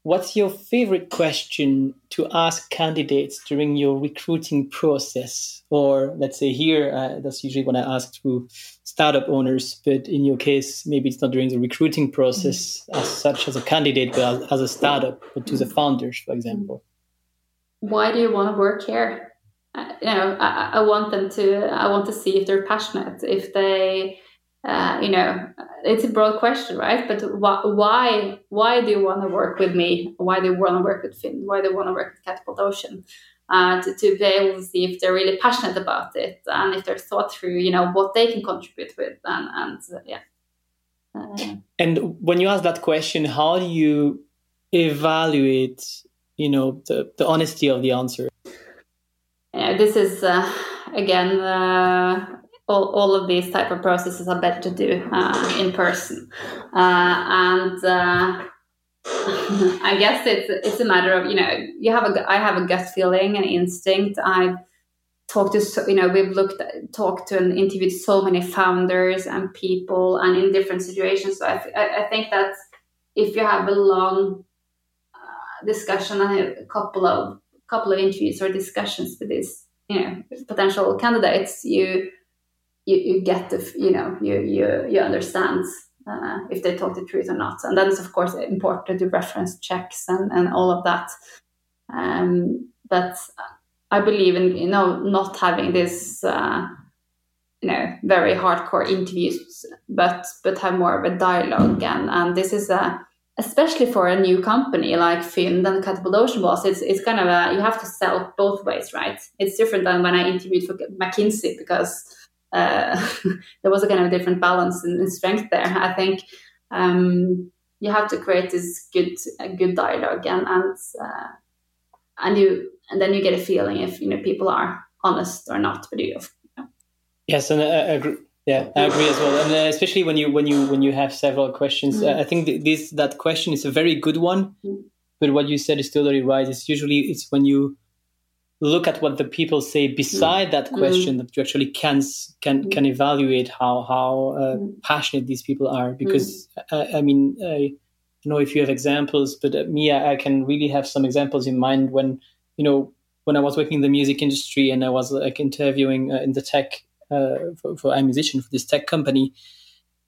S2: What's your favorite question to ask candidates during your recruiting process? Or let's say here, uh, that's usually what I ask to startup owners, but in your case, maybe it's not during the recruiting process mm-hmm. as such as a candidate, but as, as a startup, but to the founders, for example.
S1: Why do you want to work here? Uh, you know, I, I want them to. I want to see if they're passionate, if they uh, you know, it's a broad question, right? But wh- why why do you want to work with me? Why do you want to work with Fynd? Why do you want to work with Katapult Ocean? Uh, to, to be able to see if they're really passionate about it and if they're thought through, you know, what they can contribute with, and and uh, yeah.
S2: Uh, and when you ask that question, how do you evaluate, you know, the, the honesty of the answer?
S1: Yeah, this is uh, again uh, all, all of these type of processes are better to do uh, in person. Uh, and uh, I guess it's it's a matter of you know you have a I have a gut feeling an instinct. I've talked to you know we've looked talked to and interviewed so many founders and people and in different situations. So I, I think that if you have a long uh, discussion and a couple of couple of interviews or discussions with these you know potential candidates you you, you get the you know you you you understand uh, if they talk the truth or not. And that is of course important to do reference checks and and all of that. Um, but I believe in you know not having this uh, you know very hardcore interviews but but have more of a dialogue. And and this is a especially for a new company like Fynd and Katapult Ocean was, it's, it's kind of a, you have to sell both ways, right? It's different than when I interviewed for McKinsey because uh, there was a kind of different balance and, strength there. I think um, you have to create this good good dialogue and and uh, and you and then you get a feeling if you know people are honest or not. But you,
S2: yes, and I, agree. Yeah, I agree as well, and uh, especially when you when you when you have several questions, mm. I think this that question is a very good one. Mm. But what you said is totally right. It's usually it's when you look at what the people say beside that mm. question mm. that you actually can can mm. can evaluate how how uh, mm. passionate these people are because mm. I, I, mean I know if you have examples but uh, me I, I, can really have some examples in mind when you know when I was working in the music industry and I was like interviewing uh, in the tech uh, for, for a musician for this tech company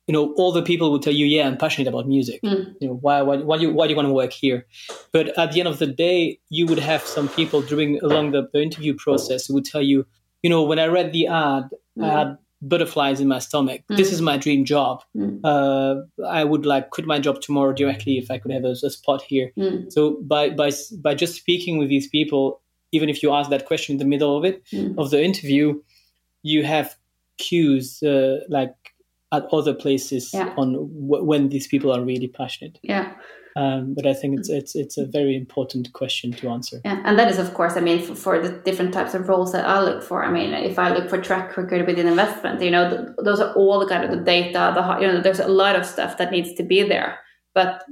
S2: you know, all the people will tell you, yeah, I'm passionate about music. Mm. You know, why, why, why, do you, why do you want to work here? But at the end of the day, you would have some people during along the, the interview process who would tell you, you know, when I read the ad, mm. I had butterflies in my stomach. Mm. This is my dream job. Mm. Uh, I would like quit my job tomorrow directly if I could have a, a spot here. Mm. So by by by just speaking with these people, even if you ask that question in the middle of it of the interview, you have cues uh, like at other places yeah. on w- when these people are really passionate.
S1: Yeah.
S2: Um, but I think it's it's it's a very important question to answer.
S1: Yeah, and that is of course, I mean, for, for, the different types of roles that I look for. I mean, if I look for track record within investment, you know, the, those are all the kind of the data. The you know, there's a lot of stuff that needs to be there, but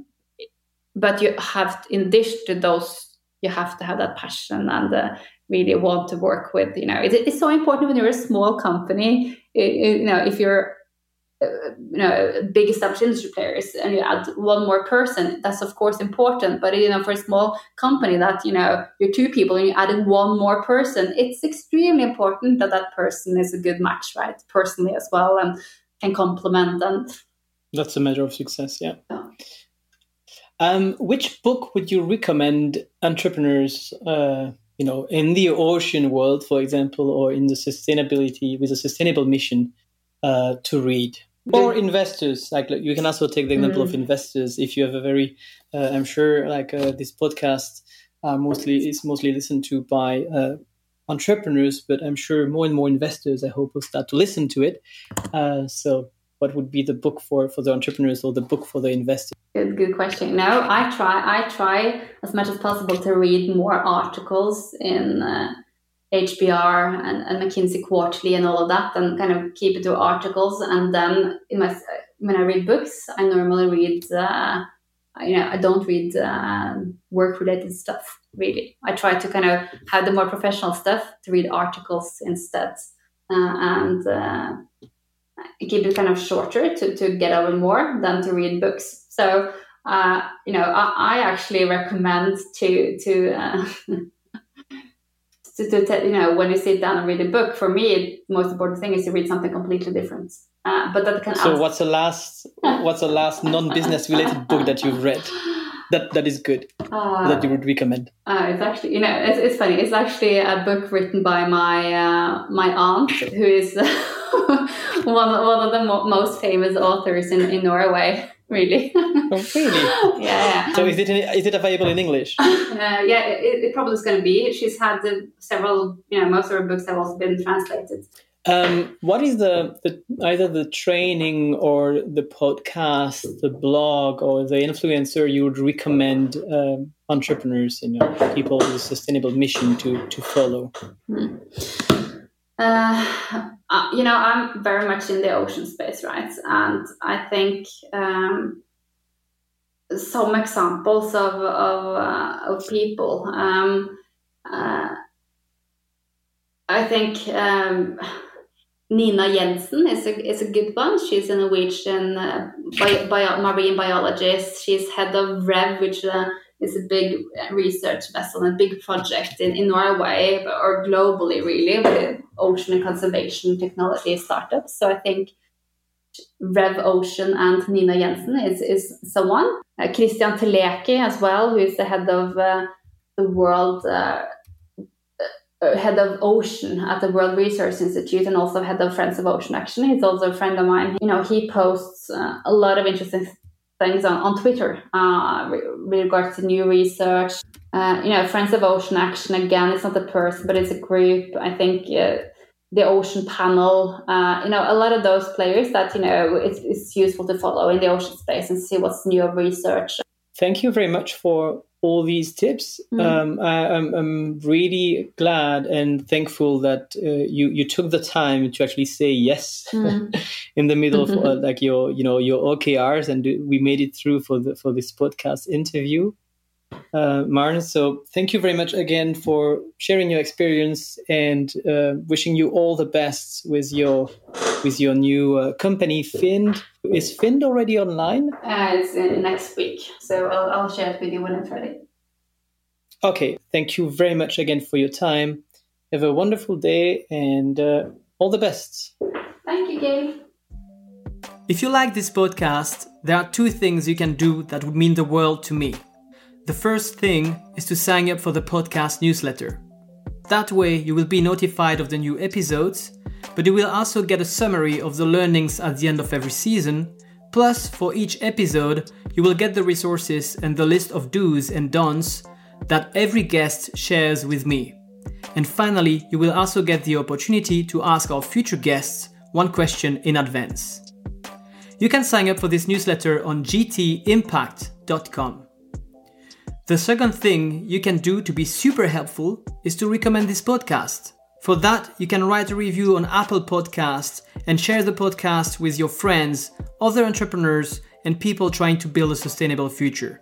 S1: but you have in addition to those, you have to have that passion and uh, really want to work with. You know, it, it's so important when you're a small company. It, it, you know, if you're you know big established industry players and you add one more person that's of course important but you know for a small company that you know you're two people and you're adding one more person it's extremely important that that person is a good match right personally as well and can complement and
S2: that's a measure of success yeah, yeah. Um, which book would you recommend entrepreneurs uh, you know in the ocean world for example or in the sustainability with a sustainable mission uh, to read or investors like you can also take the example mm. of investors. If you have a very uh, i'm sure like uh, this podcast uh, mostly is mostly listened to by uh, entrepreneurs but i'm sure more and more investors i hope will start to listen to it. Uh, so what would be the book for for the entrepreneurs or the book for the investors?
S1: Good good question. No i try i try as much as possible to read more articles in uh, HBR and, and McKinsey Quarterly and all of that, and kind of keep it to articles. And then in my when I read books, I normally read. Uh, you know, I don't read uh, work related stuff really. I try to kind of have the more professional stuff to read articles instead, uh, and uh, keep it kind of shorter to to get over more than to read books. So uh, you know, I, I, actually recommend to to, uh, to, to you know when you sit down and read a book. For me, the most important thing is to read something completely different. Uh, but that can.
S2: So, add... what's the last what's the last non-business related book that you've read? That that is good. Uh, that you would recommend.
S1: Uh, it's actually you know it's, it's funny. It's actually a book written by my uh, my aunt who is one one of the mo- most famous authors in in Norway really.
S2: oh, really?
S1: yeah.
S2: So is it in, is it available in English?
S1: Uh, yeah, it, it probably is going to be. She's had several, you know, most of her books have also been translated.
S2: Um, what is the, the either the training or the podcast, the blog, or the influencer you would recommend um, entrepreneurs and you know, people with a sustainable mission to to follow?
S1: Hmm. Uh, uh, you know, I'm very much in the ocean space, right? And I think um, some examples of of, uh, of people. Um, uh, I think um, Nina Jensen is a is a good one. She's a Norwegian uh, bio, marine biologist. She's head of REV, which uh, is a big research vessel and a big project in, in Norway or globally, really, with ocean and conservation technology startups. So I think Rev Ocean and Nina Jensen is, is someone. Uh, Kristian Teleki as well, who is the head of uh, the world. Uh, uh, head of ocean at the World Resource Institute and also head of Friends of Ocean Action. He's also a friend of mine. You know, he posts uh, a lot of interesting things on, on Twitter uh, with regards to new research. Uh, you know, Friends of Ocean Action, again, it's not a person, but it's a group. I think uh, the Ocean Panel, uh, you know, a lot of those players that, you know, it's, it's useful to follow in the ocean space and see what's new research.
S2: Thank you very much for all these tips. Mm. Um, I, am I'm, I'm really glad and thankful that uh, you you took the time to actually say yes mm. in the middle of uh, like your you know your OKRs, and we made it through for the for this podcast interview uh, Maren. So thank you very much again for sharing your experience and uh, wishing you all the best with your with your new uh, company, Fynd. Is Fynd already online?
S1: Uh, it's next week, so I'll, I'll share it with you when it's ready.
S2: Okay, thank you very much again for your time. Have a wonderful day and uh, all the best.
S1: Thank you, Gabe.
S2: If you like this podcast, there are two things you can do that would mean the world to me. The first thing is to sign up for the podcast newsletter. That way, you will be notified of the new episodes, but you will also get a summary of the learnings at the end of every season. Plus, for each episode, you will get the resources and the list of do's and don'ts that every guest shares with me. And finally, you will also get the opportunity to ask our future guests one question in advance. You can sign up for this newsletter on gtimpact.com. The second thing you can do to be super helpful is to recommend this podcast. For that, you can write a review on Apple Podcasts and share the podcast with your friends, other entrepreneurs, and people trying to build a sustainable future.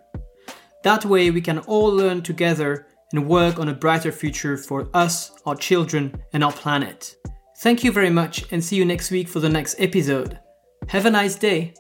S2: That way, we can all learn together and work on a brighter future for us, our children, and our planet. Thank you very much, and see you next week for the next episode. Have a nice day.